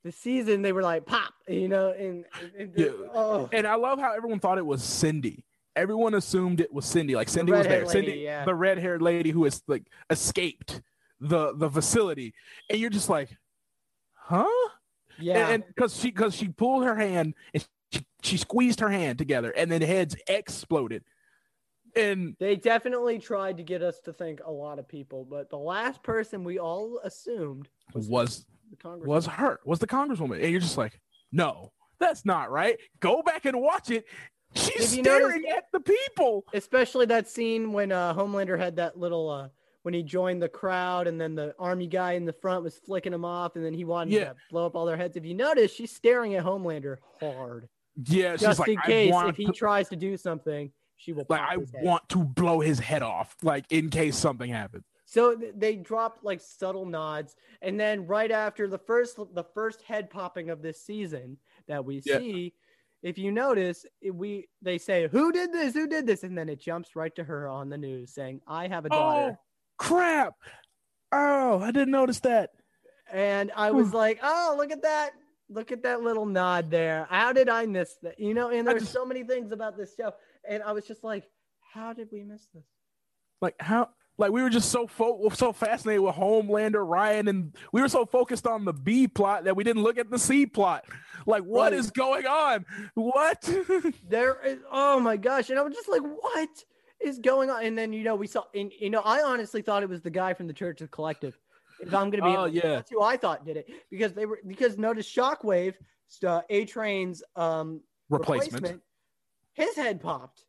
the season they were like pop, you know, and, and
Yeah.
oh
and I love how everyone thought it was Cindy. Everyone assumed it was Cindy. Like Cindy was there.
lady,
Cindy,
yeah.
the red haired lady who has like escaped the the facility, and you're just like, huh?
yeah.
And because she because she pulled her hand and she, she squeezed her hand together, and then heads exploded. And
they definitely tried to get us to think a lot of people, but the last person we all assumed was,
was
the Congress.
was her was the congresswoman, and you're just like, no, that's not right. Go back and watch it. She's staring
notice-
at the people.
especially that scene when uh, Homelander had that little uh, when he joined the crowd and then the army guy in the front was flicking him off and then he wanted
Yeah.
to blow up all their heads. If you notice, she's staring at Homelander hard.
Yeah, she's
just
like,
in
I
case
want
if he
to-
tries to do something, she will.
like I want to blow his head off, like in case something happens.
So they dropped like subtle nods, and then right after the first the first head popping of this season that we
Yeah.
see, if you notice, we they say who did this, who did this, and then it jumps right to her on the news saying, "I have a daughter."
Oh crap! Oh, I didn't notice that.
And I was like, "Oh, look at that." Look at that little nod there. How did I miss that? You know, and there's
just-
so many things about this show. And I was just like, how did we miss this?
Like how? Like we were just so fo- so fascinated with Homelander, Ryan, and we were so focused on the B plot that we didn't look at the C plot. Like, what
Right.
is going on? What? <laughs>
There is, oh my gosh. And I was just like, what is going on? And then, you know, we saw, and, you know, I honestly thought it was the guy from the Church of Collective. If I'm going to be,
Oh,
honest,
yeah.
that's who I thought did it because they were, because notice Shockwave, uh, A Train's um,
Replacement.
His head popped.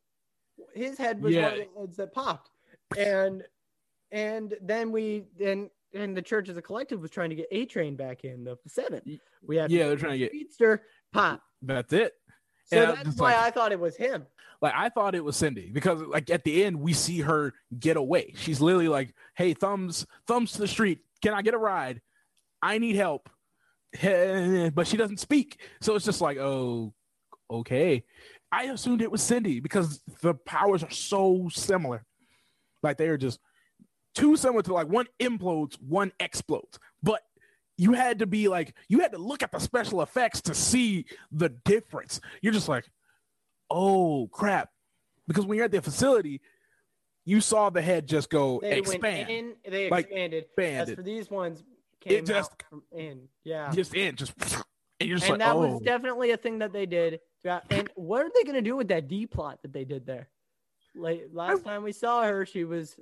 His head was
Yeah.
one of the heads that popped. And, and then we, then, and the Church as a Collective was trying to get A Train back in the seventh. We have
Yeah, they're trying to get.
Speedster pop.
That's it.
So
And
that's
just
why
like-
I thought it was him.
like I thought it was Cindy because like at the end we see her get away. She's literally like, "Hey, thumbs, thumbs to the street. Can I get a ride? I need help." <laughs> But she doesn't speak, so it's just like, "Oh, okay." I assumed it was Cindy because the powers are so similar. Like they are just too similar to like one implodes, one explodes. But you had to be like, you had to look at the special effects to see the difference. You're just like, oh crap. Because when you're at the facility, you saw the head just go
They
expand,
went in, they
Like,
expanded. As
expanded,
for these ones, came
just-
in. Yeah.
just in, just and you're just
and
like,
that
oh,
was definitely a thing that they did. Throughout- And what are they going to do with that D plot that they did there? Like last time we saw her, she was.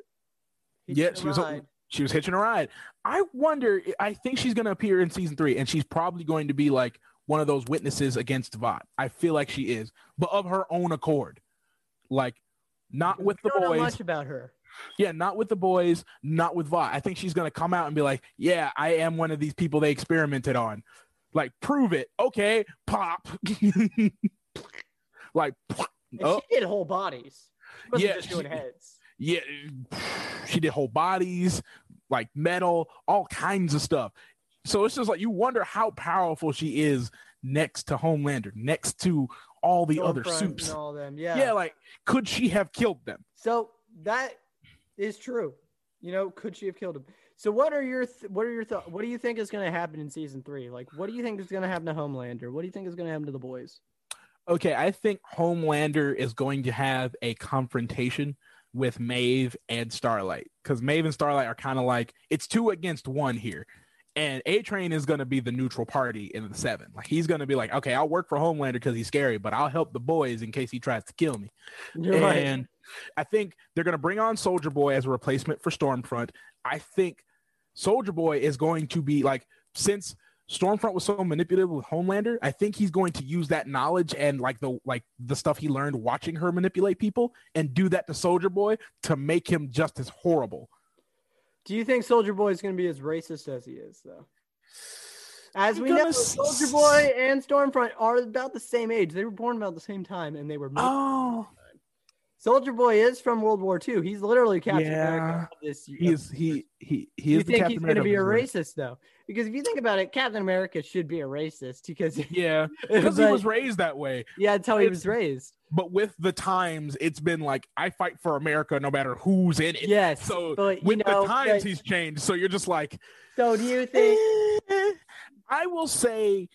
Yeah, she was she was hitching a ride. I wonder. I think she's going to appear in season three, and she's probably going to be like one of those witnesses against Vought. I feel like she is, but of her own accord, like not with the
don't know
boys.
much about her.
Yeah, not with the boys, not with Vought. I think she's going to come out and be like, "Yeah, I am one of these people they experimented on." Like, prove it. Okay, pop. <laughs> like, oh,
she did whole bodies. She
Yeah,
just doing
she-
heads.
yeah, she did whole bodies, like metal, all kinds of stuff. So it's just like you wonder how powerful she is next to Homelander, next to all the other
and all them.
Yeah.
Yeah.
like could she have killed them?
So that is true. You know, could she have killed him? So what are your th- what are your thoughts? What do you think is going to happen in season three? Like, what do you think is going to happen to Homelander? What do you think is going to happen to the boys?
Okay, I think Homelander is going to have a confrontation with Maeve and Starlight because Maeve and Starlight are kind of like it's two against one here. And A Train is going to be the neutral party in the seven. Like he's going to be like, okay, I'll work for Homelander because he's scary, but I'll help the boys in case he tries to kill me.
You're right.
And I think they're going to bring on Soldier Boy as a replacement for Stormfront. I think Soldier Boy is going to be like, since Stormfront was so manipulative with Homelander, I think he's going to use that knowledge and like the like the stuff he learned watching her manipulate people and do that to Soldier Boy to make him just as horrible.
Do you think Soldier Boy is going to be as racist as he is, though? As we know,
s-
Soldier Boy and Stormfront are about the same age. They were born about the same time, and they were.
Oh,
Soldier Boy is from World War II. He's literally Captain
Yeah.
America. Of this,
he is he he he
you
is the
think he's going to be a racist, though? Because if you think about it, Captain America should be a racist because <laughs>
Yeah, because he was raised that way.
yeah, that's how he was raised.
But with the times, it's been like I fight for America no matter who's in it.
Yes,
So
but
with
know,
the times,
that-
he's changed. So you're just like,
so do you think?
eh, <laughs> I will say,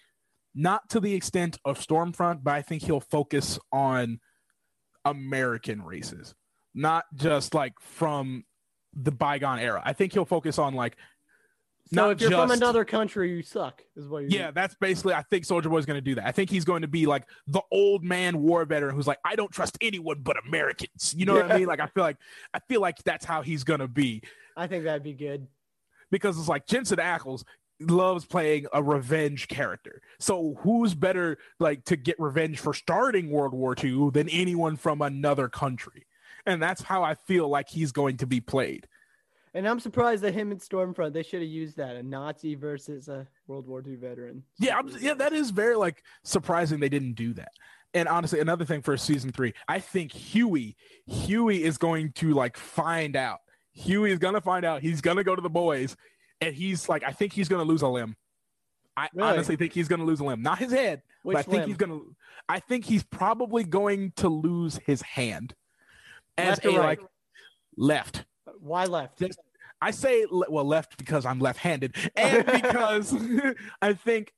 not to the extent of Stormfront, but I think he'll focus on American races, not just like from the bygone era. I think he'll focus on like,
So
not
if you're from another country, you suck. Is what you
yeah, that's basically. I think Soldier Boy's going to do that. I think he's going to be like the old man war veteran who's like, I don't trust anyone but Americans. You know what I mean? Like, I feel like I feel like that's how he's going to be.
I think that'd be good.
because it's like Jensen Ackles loves playing a revenge character. So who's better like to get revenge for starting World War II than anyone from another country? And that's how I feel like he's going to be played.
And I'm surprised that him and Stormfront they should have used that a Nazi versus a World War II veteran.
Yeah, I'm, yeah, that is very like surprising they didn't do that. And honestly, another thing for season three, I think Huey, Huey is going to like find out. Huey is gonna find out. He's gonna go to the boys, and he's like, I think he's gonna lose a limb. I
Really?
honestly think he's gonna lose a limb, not his head,
Which
but I think
limb?
he's gonna. I think he's probably going to lose his hand as
Left
a
right?
like left.
Why left?
Just- I say well left because I'm left-handed, and <laughs> because <laughs> I think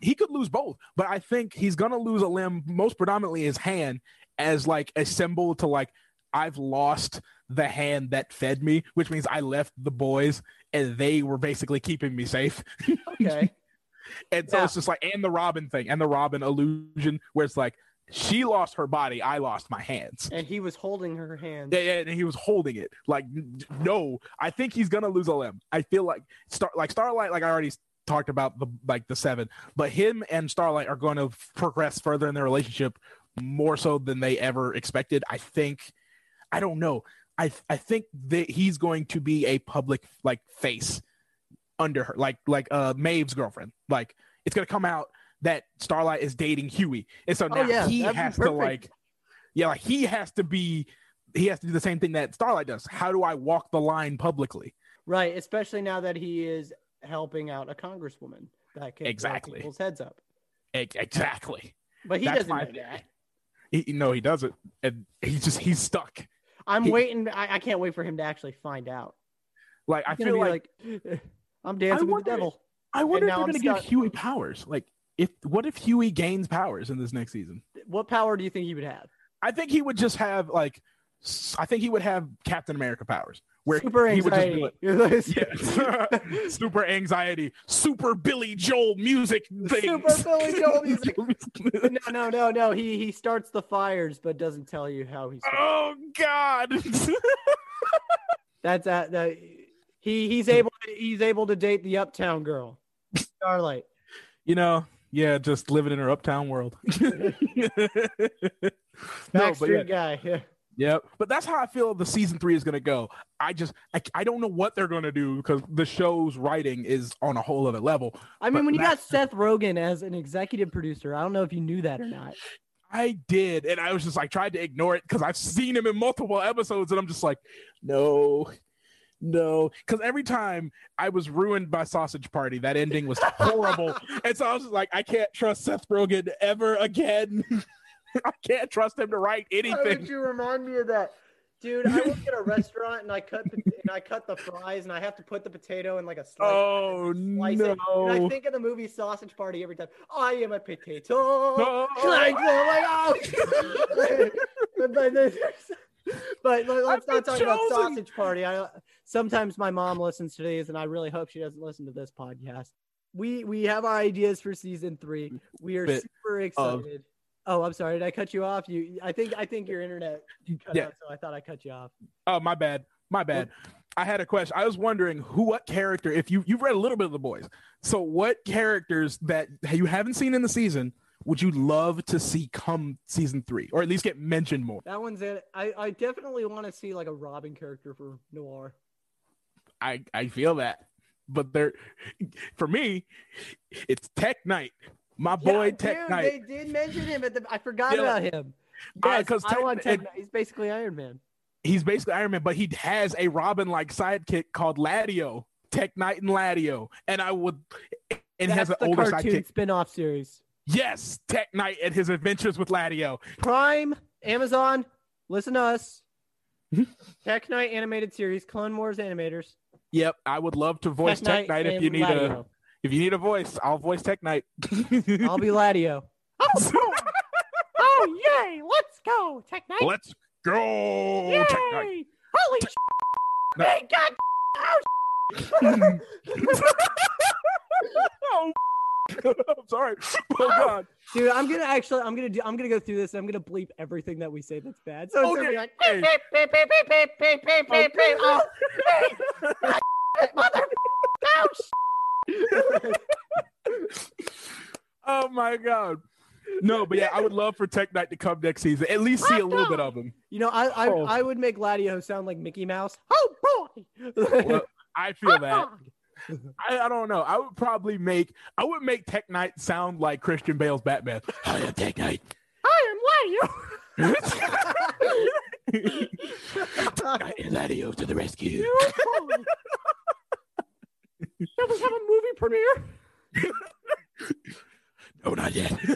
he could lose both. But I think he's gonna lose a limb, most predominantly his hand, as like a symbol to like I've lost the hand that fed me, which means I left the boys and they were basically keeping me safe.
Okay. <laughs>
And so
Yeah.
it's just like and the Robin thing and the Robin illusion, where it's like she lost her body, I lost my hands.
and he was holding her hand.
Yeah, yeah, and he was holding it. Like, no, I think he's gonna lose a limb. I feel like Star, like Starlight, like I already talked about the like the seven, but him and Starlight are going to progress further in their relationship more so than they ever expected. I think, I don't know. I I think that he's going to be a public like face under her, like like uh Maeve's girlfriend. Like it's gonna come out that Starlight is dating Huey, and so
Oh,
now
yeah,
he
that'd
has to like, yeah, like he has to be, he has to do the same thing that Starlight does. How do I walk the line publicly?
Right, especially now that he is helping out a congresswoman that can
Exactly.
people's heads up.
E- Exactly.
But he
That's
doesn't know that.
He, no, he doesn't, and he's just he's stuck.
I'm
He-
waiting. I, I can't wait for him to actually find out.
Like I feel like,
like, I'm dancing with
wonder-
the devil.
I wonder if they're gonna give. Huey powers. Like if what if Huey gains powers in this next season?
What power do you think he would have?
I think he would just have like I think he would have Captain America powers, where
Super
he would just be
anxiety. <laughs>
like, <laughs> yeah. <laughs> super anxiety, super Billy Joel music thing.
Super Billy Joel music. no, no, no, no. He he starts the fires, but doesn't tell you how he. Starts.
oh God.
That's uh, that. He he's able to, he's able to date the uptown girl, Starlight.
you know, yeah, just living in her uptown world. no, but yeah,
guy. Yeah.
Yep. But that's how I feel the season three is going to go. I just, I, I don't know what they're going to do because the show's writing is on a whole other level.
I mean,
But
when you got Seth Rogen as an executive producer, I don't know if you knew that or not.
I did. And I was just like, tried to ignore it because I've seen him in multiple episodes and I'm just like, no, no. Because every time I was ruined by Sausage Party, that ending was horrible. <laughs> and so I was just like, I can't trust Seth Rogen ever again. <laughs> <laughs> I can't trust him to write anything.
Why would you remind me of that? Dude, I work at a restaurant and I cut the, and I cut the fries and I have to put the potato in like a slice.
Oh,
slice it. And I think of the movie Sausage Party every time. I am a potato.
No.
Like, oh my God. <laughs> but, but, but let- let's
I've
not
been
talk about. Sausage Party. I sometimes my mom listens to these, and I really hope she doesn't listen to this podcast. We we have our ideas for season three. We are
Bit
super excited. Oh, I'm sorry. Did I cut you off? You, I think I think your internet cut
Yeah.
out, so I thought I cut you off.
Oh, my bad. My bad. I had a question. I was wondering who, what character, if you you've read a little bit of the boys, so what characters that you haven't seen in the season would you love to see come season three, or at least get mentioned more?
That one's it. I, I definitely want to see like a Robin character for Noir.
I I feel that, but there, for me, it's Tech Knight, my boy
Yeah,
Tech
dude,
Knight.
They did mention him, but I forgot
Yeah.
about him.
Uh,
Yes, I
Tech-
Tech Knight. He's basically Iron Man.
He's basically Iron Man, but he has a Robin like sidekick called Laddio, Tech Knight and Laddio, and I would, and he has an
the
older
cartoon
sidekick.
spin-off series.
Yes, Tech Knight and his adventures with Laddio.
Prime, Amazon, listen to us.
Mhm.
Tech Knight animated series, Clone Wars animators.
Yep, I would love to voice Tech Knight, if you need a
Laddio.
If you need a voice. I'll voice Tech Knight. <laughs>
I'll be Laddio. <laughs> Oh, oh, yay! Let's go, Tech Knight.
Let's go, Tech Knight.
Yay! Holy sh!
No.
Hey, God! <laughs>
oh, I'm sorry. Oh God.
Dude, I'm gonna actually, I'm gonna do, I'm gonna go through this. and I'm gonna bleep everything that we say that's bad. So it's gonna be
Okay,
like,
okay.
beep, beep, beep, beep, beep, beep, beep, beep, beep. Oh, hey, mother, oh, <laughs>
Oh my God. No, but yeah, I would love for Tech Knight to come next season. At least see a little bit of him.
You know, I, I,
Oh.
I would make Laddio sound like Mickey Mouse. Oh boy!
Well, I feel that. <laughs> I, I don't know. I would probably make I would make Tech Knight sound like Christian Bale's Batman. I am Tech Knight.
I am Laddio. <laughs>
Knight and Laddio to the rescue. <laughs>
Shall we have a movie premiere? <laughs>
No, not yet. <laughs>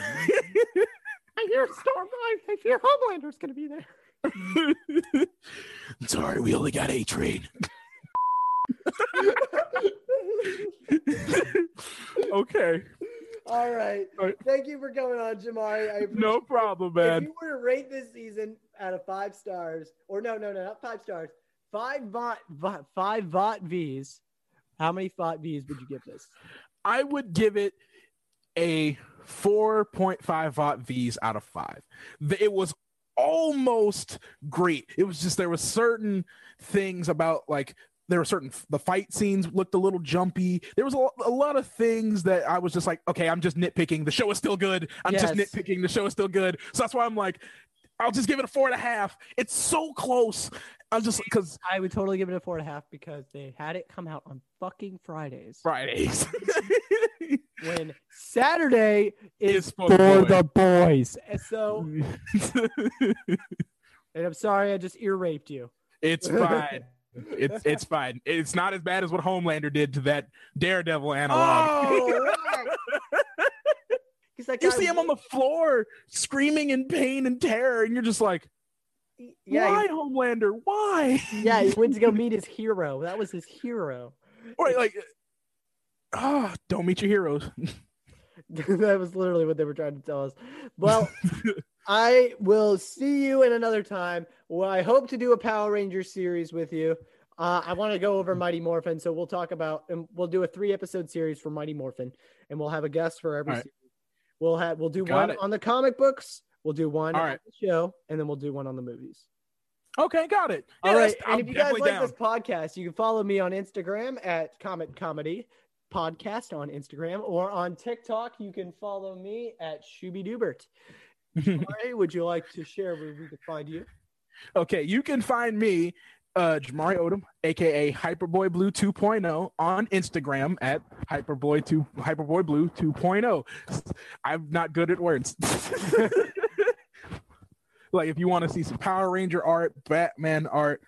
I hear Storm. I, I hear Homelander's gonna be there.
Sorry, we only got A Train. okay.
All right.
All right.
Thank you for coming on, Jamari. I appreciate
No problem, man.
If you were to rate this season out of five stars, or no, no, no, not five stars, five vot, vot five vot V's, how many vot V's would you give this?
I would give it a 4.5 watt V's out of five. It was almost great. It was just there were certain things about like there were certain the fight scenes looked a little jumpy. There was a, a lot of things that I was just like, okay, I'm just nitpicking. The show is still good. I'm just nitpicking. The show is still good. So that's why I'm like, I'll just give it a four and a half. It's so close. I'm just because
I would totally give it a four and a half because they had it come out on fucking Fridays.
Fridays <laughs>
When Saturday is
is for
for
the
the boys. And so, <laughs> and I'm sorry, I just ear raped you.
It's fine. It's it's fine. It's not as bad as what Homelander did to that Daredevil analog.
Oh, <laughs> He's like,
you see him on the floor screaming in pain and terror, and you're just like,
yeah,
"Why, Homelander? Why?"
yeah, he went to go meet his <laughs> hero. That was his hero.
or like, ah, don't meet your heroes. <laughs>
that was literally what they were trying to tell us. Well, <laughs> I will see you in another time. Well, I hope to do a Power Ranger series with you. Uh, I want to go over Mighty Morphin, so we'll talk about and we'll do a three episode series for Mighty Morphin, and we'll have a guest for every
right.
series. We'll have we'll do
Got
one
it.
on the comic books, we'll do one
All
on the show, and then we'll do one on the movies.
Okay, got it. Yeah,
All right. And
I'm
if you guys like
down.
this podcast, you can follow me on Instagram at Comet Comedy Podcast on Instagram or on TikTok. You can follow me at Shooby Dubert. <laughs> Jamari, would you like to share where we can find you?
Okay, you can find me, uh, Jamari Odom, aka Hyperboy Blue 2.0, on Instagram at Hyperboy two Hyperboy Blue 2.0. I'm not good at words. <laughs> like if you want to see some Power Ranger art, Batman art,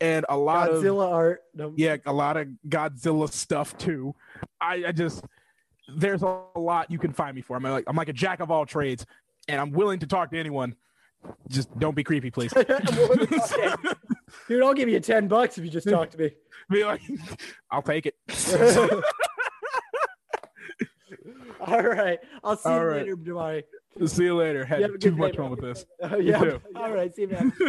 and a lot of
Godzilla art. No,
yeah, a lot of Godzilla stuff too. I, I just there's a lot you can find me for. I'm like I'm like a jack of all trades, and I'm willing to talk to anyone. Just don't be creepy, please. <laughs>
I'm willing to talk to Dude, I'll give you 10 bucks if you just talk to me. <laughs>
be like, I'll take it. <laughs>
All right. I'll see
All
you
right.
later, Jamari.
See you later. Had
You have
too much
day,
fun
man.
with this. <laughs>
Oh, yeah.
too.
All right. See you, man. <laughs>